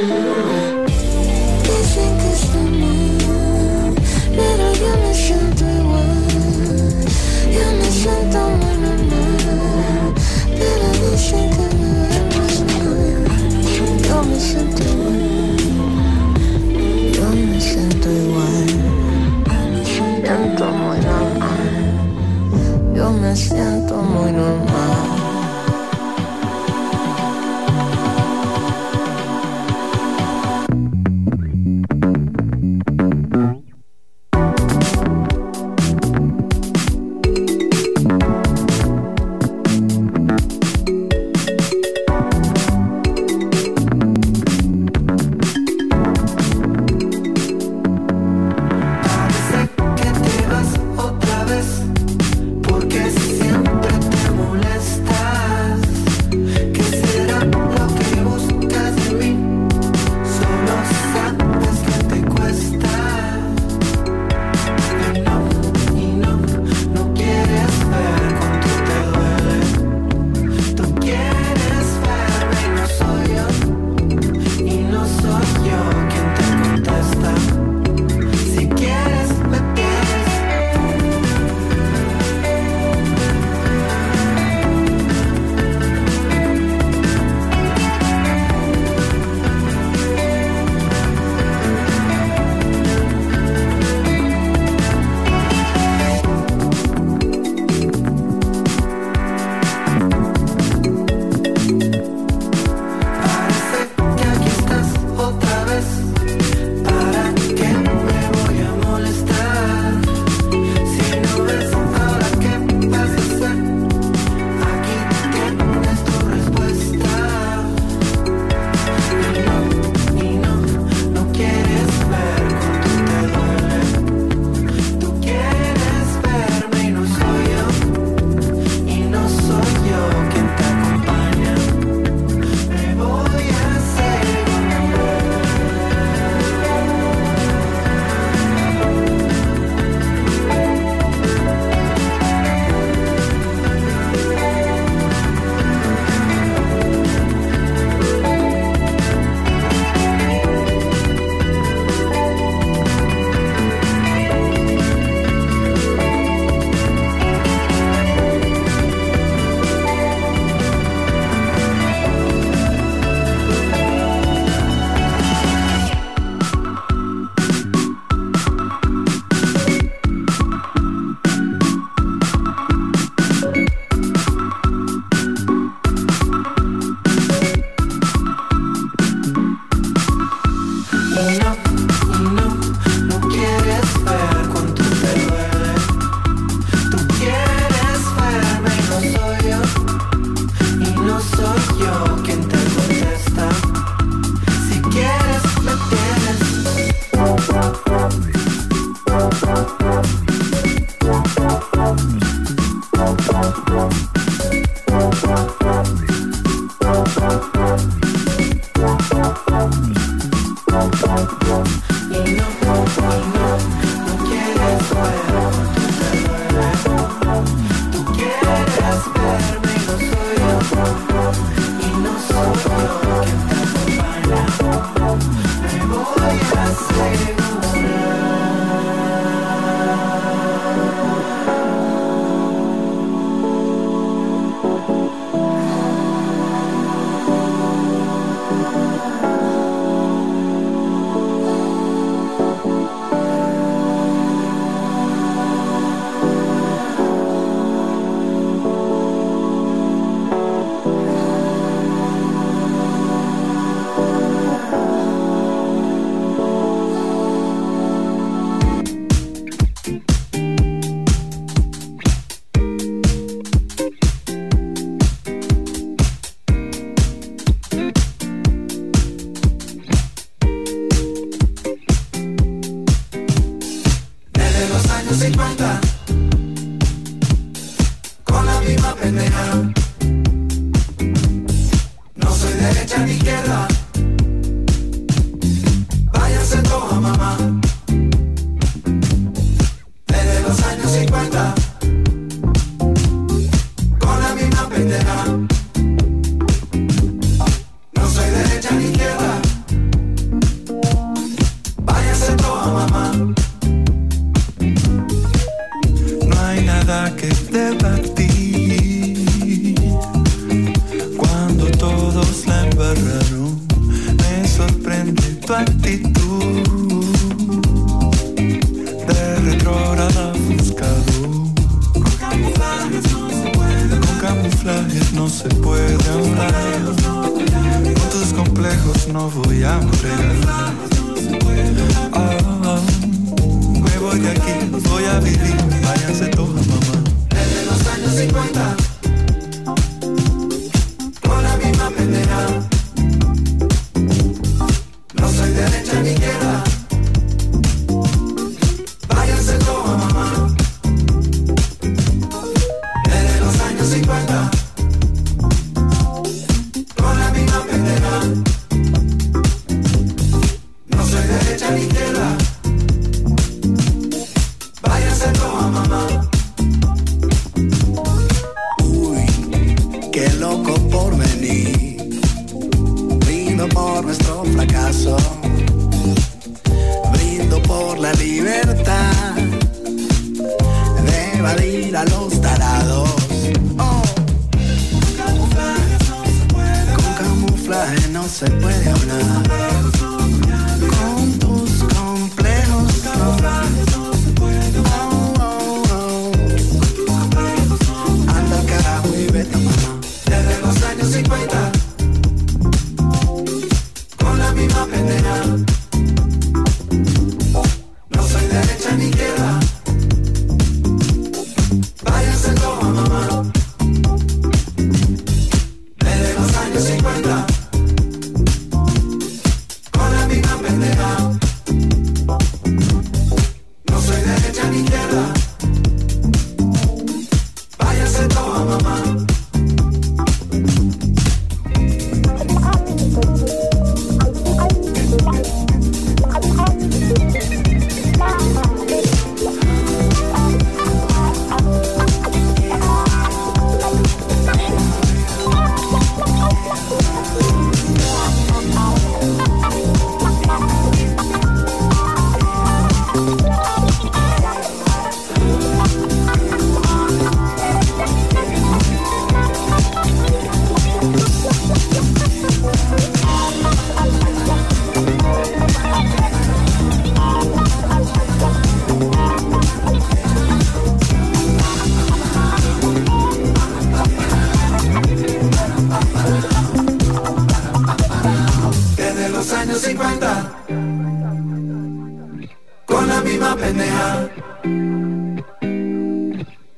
con la misma pendeja.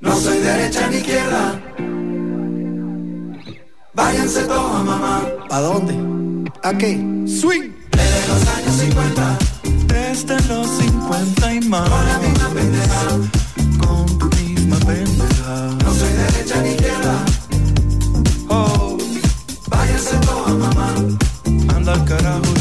No soy derecha ni izquierda. Váyanse todos a mamá. ¿A dónde? ¿A qué? Swing. Desde los años 50. Desde los 50 y más. Con la misma pendeja. Con tu misma pendeja. No soy derecha ni izquierda. Oh. Váyanse todos a mamá. Anda al carajo.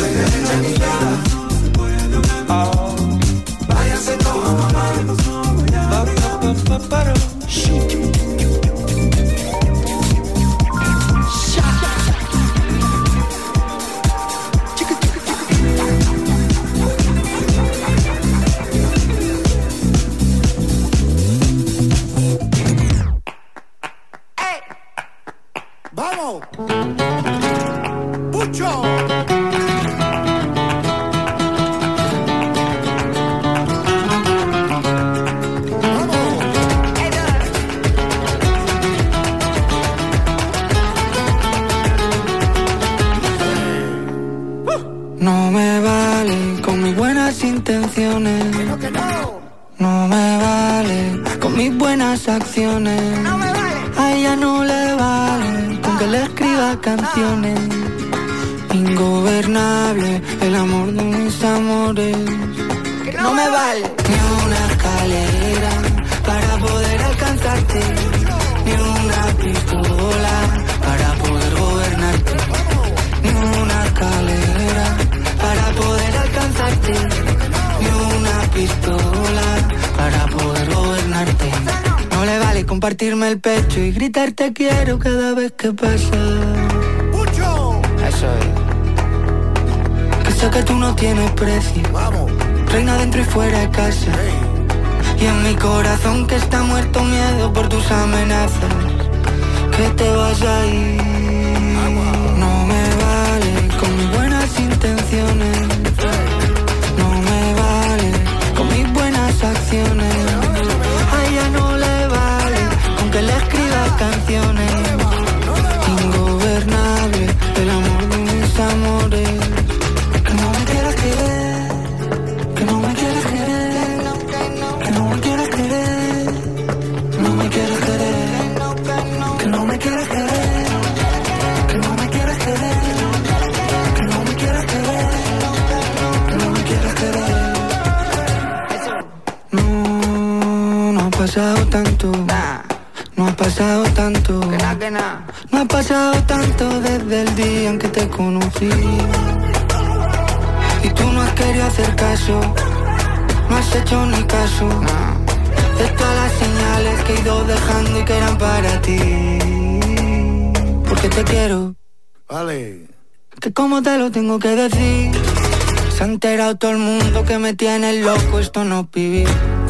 pecho y gritar te quiero cada vez que pasa. Eso es. Que sé que tú no tienes precio. Reina dentro y fuera de casa. Y en mi corazón que está muerto miedo por tus amenazas. Que te vas a ir. No me vale con mis buenas intenciones. No me vale con mis buenas acciones. No ha pasado tanto. No ha pasado tanto desde el día en que te conocí. Y tú no has querido hacer caso. No has hecho ni caso. De todas las señales que he ido dejando y que eran para ti. Porque te quiero. Vale. Que como te lo tengo que decir. Se ha enterado todo el mundo que me tiene loco. Esto no es vivir.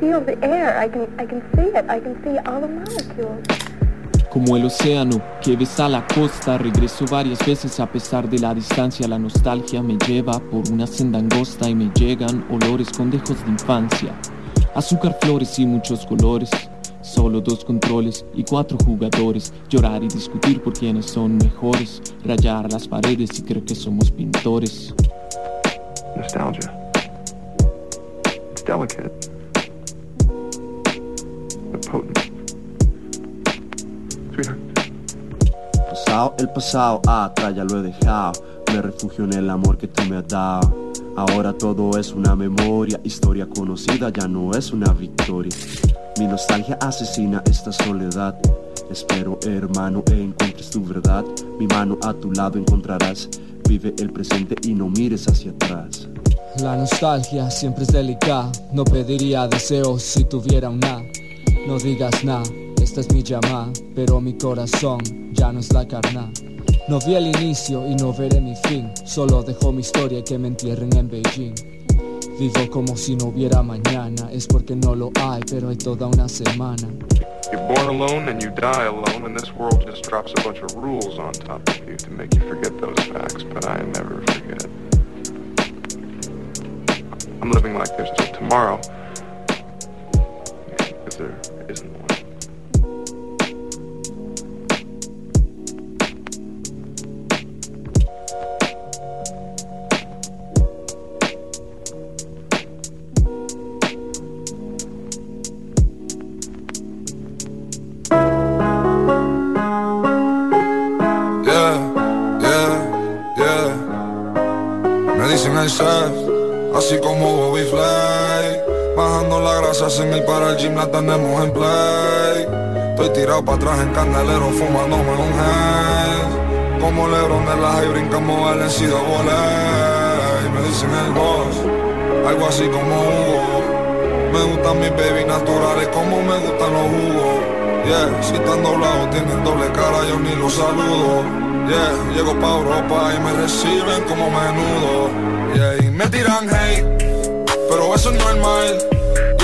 Feel the air. I can, I can see it. I can see all the molecules. Como el océano que besa la costa, regreso varias veces a pesar de la distancia. La nostalgia me lleva por una senda angosta y me llegan olores con dejos de infancia. Azúcar, flores y muchos colores. Solo dos controles y cuatro jugadores. Llorar y discutir por quiénes son mejores. Rayar las paredes y creo que somos pintores. Nostalgia. It's delicate. Potent. Pasado, el pasado atrás ya lo he dejado. Me refugio en el amor que tú me has dado. Ahora todo es una memoria, historia conocida ya no es una victoria. Mi nostalgia asesina esta soledad. Espero, hermano, encuentres tu verdad. Mi mano a tu lado encontrarás. Vive el presente y no mires hacia atrás. La nostalgia siempre es delicada. No pediría deseos si tuviera una. No digas nada, esta es mi llamada. Pero mi corazón ya no es la carnal. No vi el inicio y no veré mi fin. Solo dejo mi historia que me entierren en Beijing. Vivo como si no hubiera mañana. Es porque no lo hay, pero hay toda una semana. You're born alone and you die alone, and this world just drops a bunch of rules on top of you to make you forget those facts, but I never forget. I'm living like there's no tomorrow. Because there para el gym, la tenemos en play. Estoy tirado para atrás en candelero, fumándome un hash. Como Lebron de la y brincamos al encido volé. Y me dicen el boss, algo así como Hugo. Me gustan mis baby naturales como me gustan los jugos. Yeah, si están doblados tienen doble cara, yo ni los saludo. Yeah, llego pa' Europa y me reciben como menudo. Yeah, me tiran hate, pero eso es normal.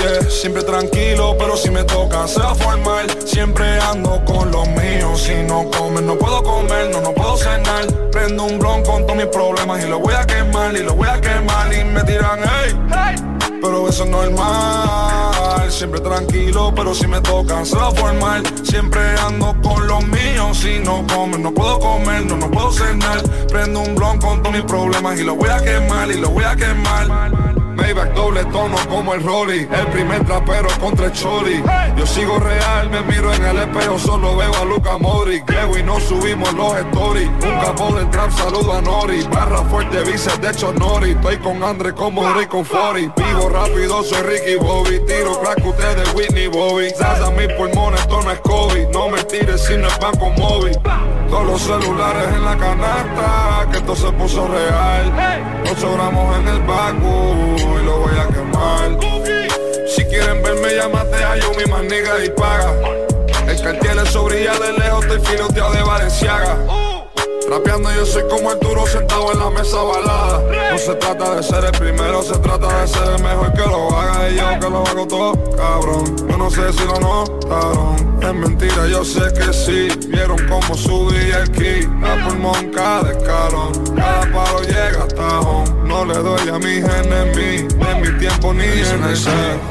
Yeah, siempre tranquilo, pero si me toca se va formal. Siempre ando con los míos, si no comen no puedo comer, no, no puedo cenar. Prendo un blon con todos mis problemas y lo voy a quemar, y lo voy a quemar y me tiran hey, hey. Pero eso es normal, siempre tranquilo, pero si me tocan se va a formar. Siempre ando con los míos, si no comen no puedo comer, no, no puedo cenar. Prendo un blon con todos mis problemas y lo voy a quemar, y lo voy a quemar. Doble tono como el Rolly. El primer trapero contra el Chori. Yo sigo real, me miro en el espejo Solo veo a Luca Modric. Llego y no subimos los stories. Un capo del trap, saludo a Nori. Barra fuerte, bíceps de hecho Nori Estoy con Andre como Rick con Fori. Vivo rápido, soy Ricky Bobby. Tiro crack ustedes Whitney Bobby. Sasa mis pulmones, esto no es COVID. No me tires si no es banco móvil. Todos los celulares en la canasta Que esto se puso real. Nos sobramos en el lo Si quieren verme, llámate a yo, mi maniga y paga. El cartier eso brilla de lejos, estoy filoteado de Valenciaga. Rapeando yo soy como Arturo sentado en la mesa balada. No se trata de ser el primero, se trata de ser el mejor que lo haga Y yo que lo hago todo, cabrón. Yo no sé si lo notaron Es mentira, yo sé que sí. Vieron cómo subí el ki A pulmón cada escalón. Cada palo llega hasta home. No le doy a mis enemigos En mi tiempo ni en el set.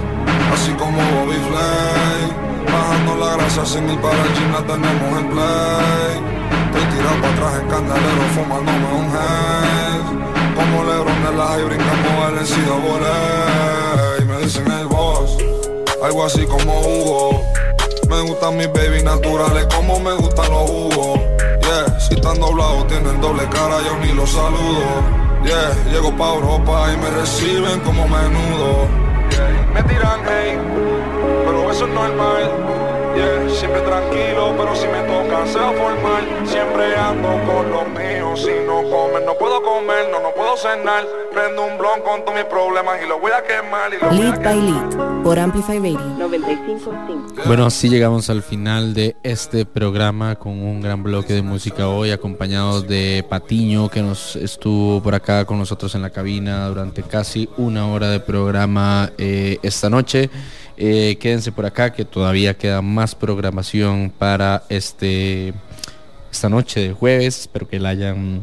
Así como Bobby Flay Bajando la grasa sin ir para el gym la tenemos en play Estoy tirado para atrás en candelero fumándome un head Como Lebron de la y brincamos el encido volé. Y me dicen el boss, algo así como Hugo. Me gustan mis baby naturales como me gustan los jugos. Yeah, si están doblados tienen doble cara yo ni los saludo. Yeah, llego pa' Europa y me reciben como menudo. Yeah, Me tiran hey, pero eso es normal Yeah, siempre tranquilo, pero si me toca se va a formar. Siempre ando con los míos, si no comen no puedo comer, no, no puedo cenar. Prendo un blon con todos mis problemas y lo voy a quemar y lo voy a Lead by Lead por Amplify Radio 95.5. Bueno, así llegamos al final de este programa con un gran bloque de música hoy, acompañados de Patiño, que nos estuvo por acá con nosotros en la cabina durante casi una hora de programa eh, esta noche. Eh, quédense por acá que todavía queda más programación para este esta noche de jueves. Espero que la hayan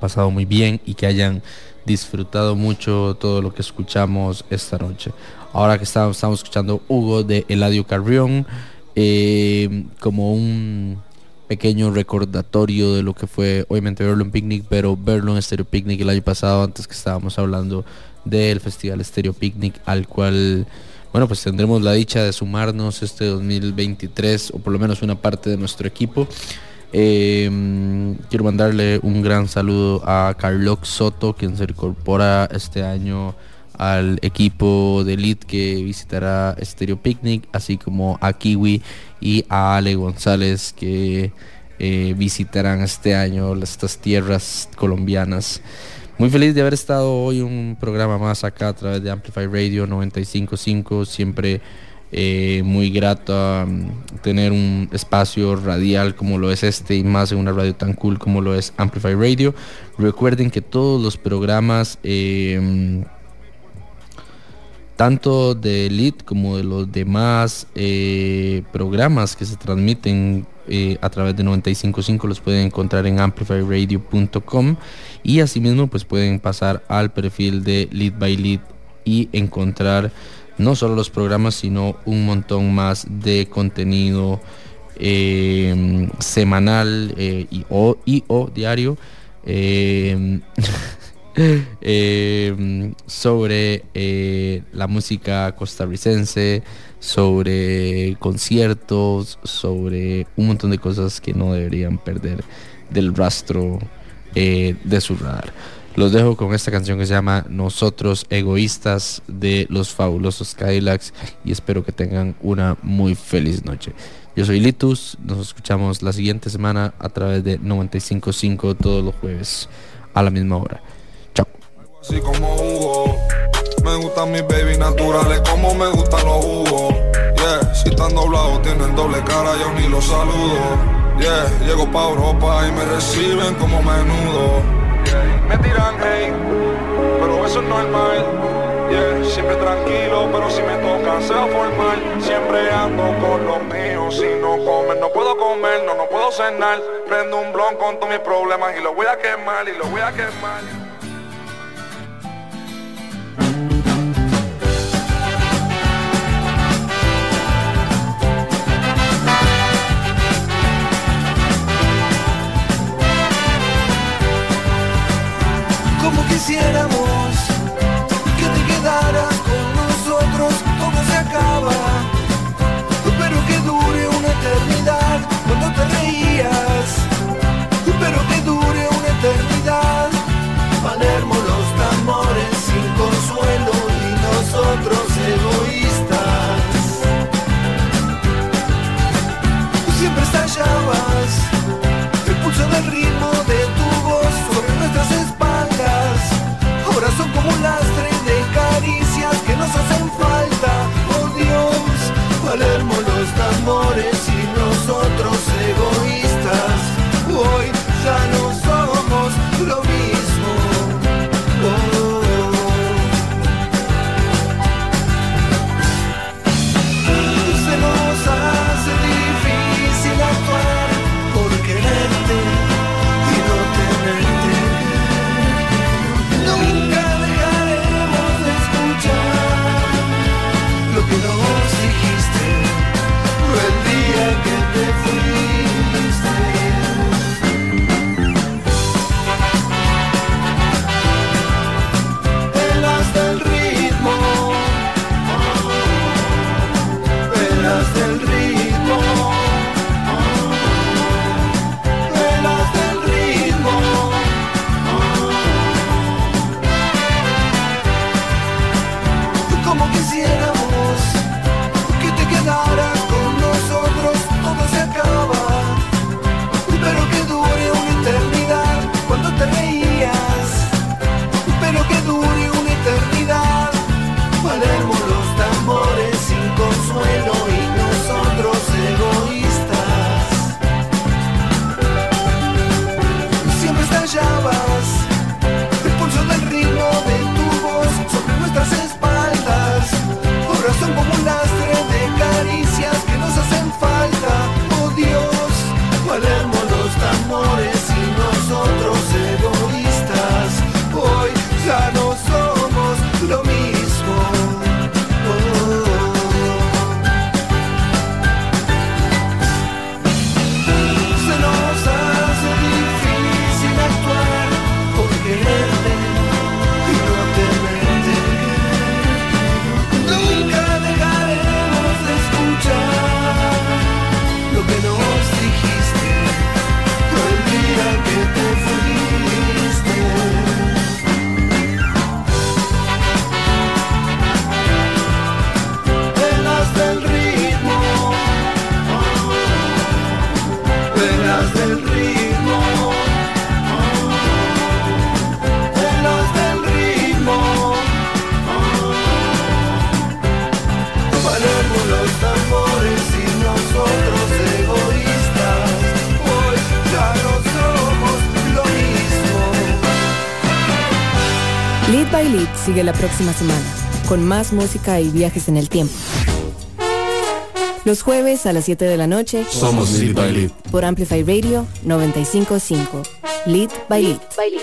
pasado muy bien y que hayan disfrutado mucho todo lo que escuchamos esta noche. Ahora que estamos, estamos escuchando Hugo de Eladio Carrión, eh, como un pequeño recordatorio de lo que fue obviamente verlo en Picnic, pero verlo en Stereo Picnic el año pasado, antes que estábamos hablando del Festival Stereo Picnic, al cual bueno, pues tendremos la dicha de sumarnos este 2023, o por lo menos una parte de nuestro equipo. Eh, quiero mandarle un gran saludo a Carlos Soto, quien se incorpora este año al equipo de Elite que visitará Stereo Picnic, así como a Kiwi y a Ale González que eh, visitarán este año estas tierras colombianas. Muy feliz de haber estado hoy un programa más acá a través de Amplify Radio 955. Siempre eh, muy grato um, tener un espacio radial como lo es este y más en una radio tan cool como lo es Amplify Radio. Recuerden que todos los programas, eh, tanto de Elite como de los demás eh, programas que se transmiten a través de 955 los pueden encontrar en amplifyradio.com y asimismo pues pueden pasar al perfil de Lead by Lead y encontrar no solo los programas sino un montón más de contenido eh, semanal eh, y, o, diario eh, <laughs> sobre la música costarricense, sobre conciertos, sobre un montón de cosas que no deberían perder del rastro eh, de su radar. Los dejo con esta canción que se llama Nosotros Egoístas de los fabulosos Cadillacs y espero que tengan una muy feliz noche. Yo soy Litus, nos escuchamos la siguiente semana a través de 955 todos los jueves a la misma hora. Chao. Me gustan mis baby naturales como me gustan los tienen doble cara, yo ni los saludo. Yeah, llego pa' Europa y me reciben como menudo. Me tiran hate, pero eso es normal. Yeah, siempre tranquilo, pero si me toca sea formal. Siempre ando con los míos. Si no comen, no puedo comer, no, no puedo cenar. Prendo un blon con todos mis problemas y lo voy a quemar y lo voy a quemar. Los la próxima semana, con más música y viajes en el tiempo. Los jueves a las 7 de la noche. Somos Lead by Lead. Por Amplify Radio 955. Lead by Lead. By Lead.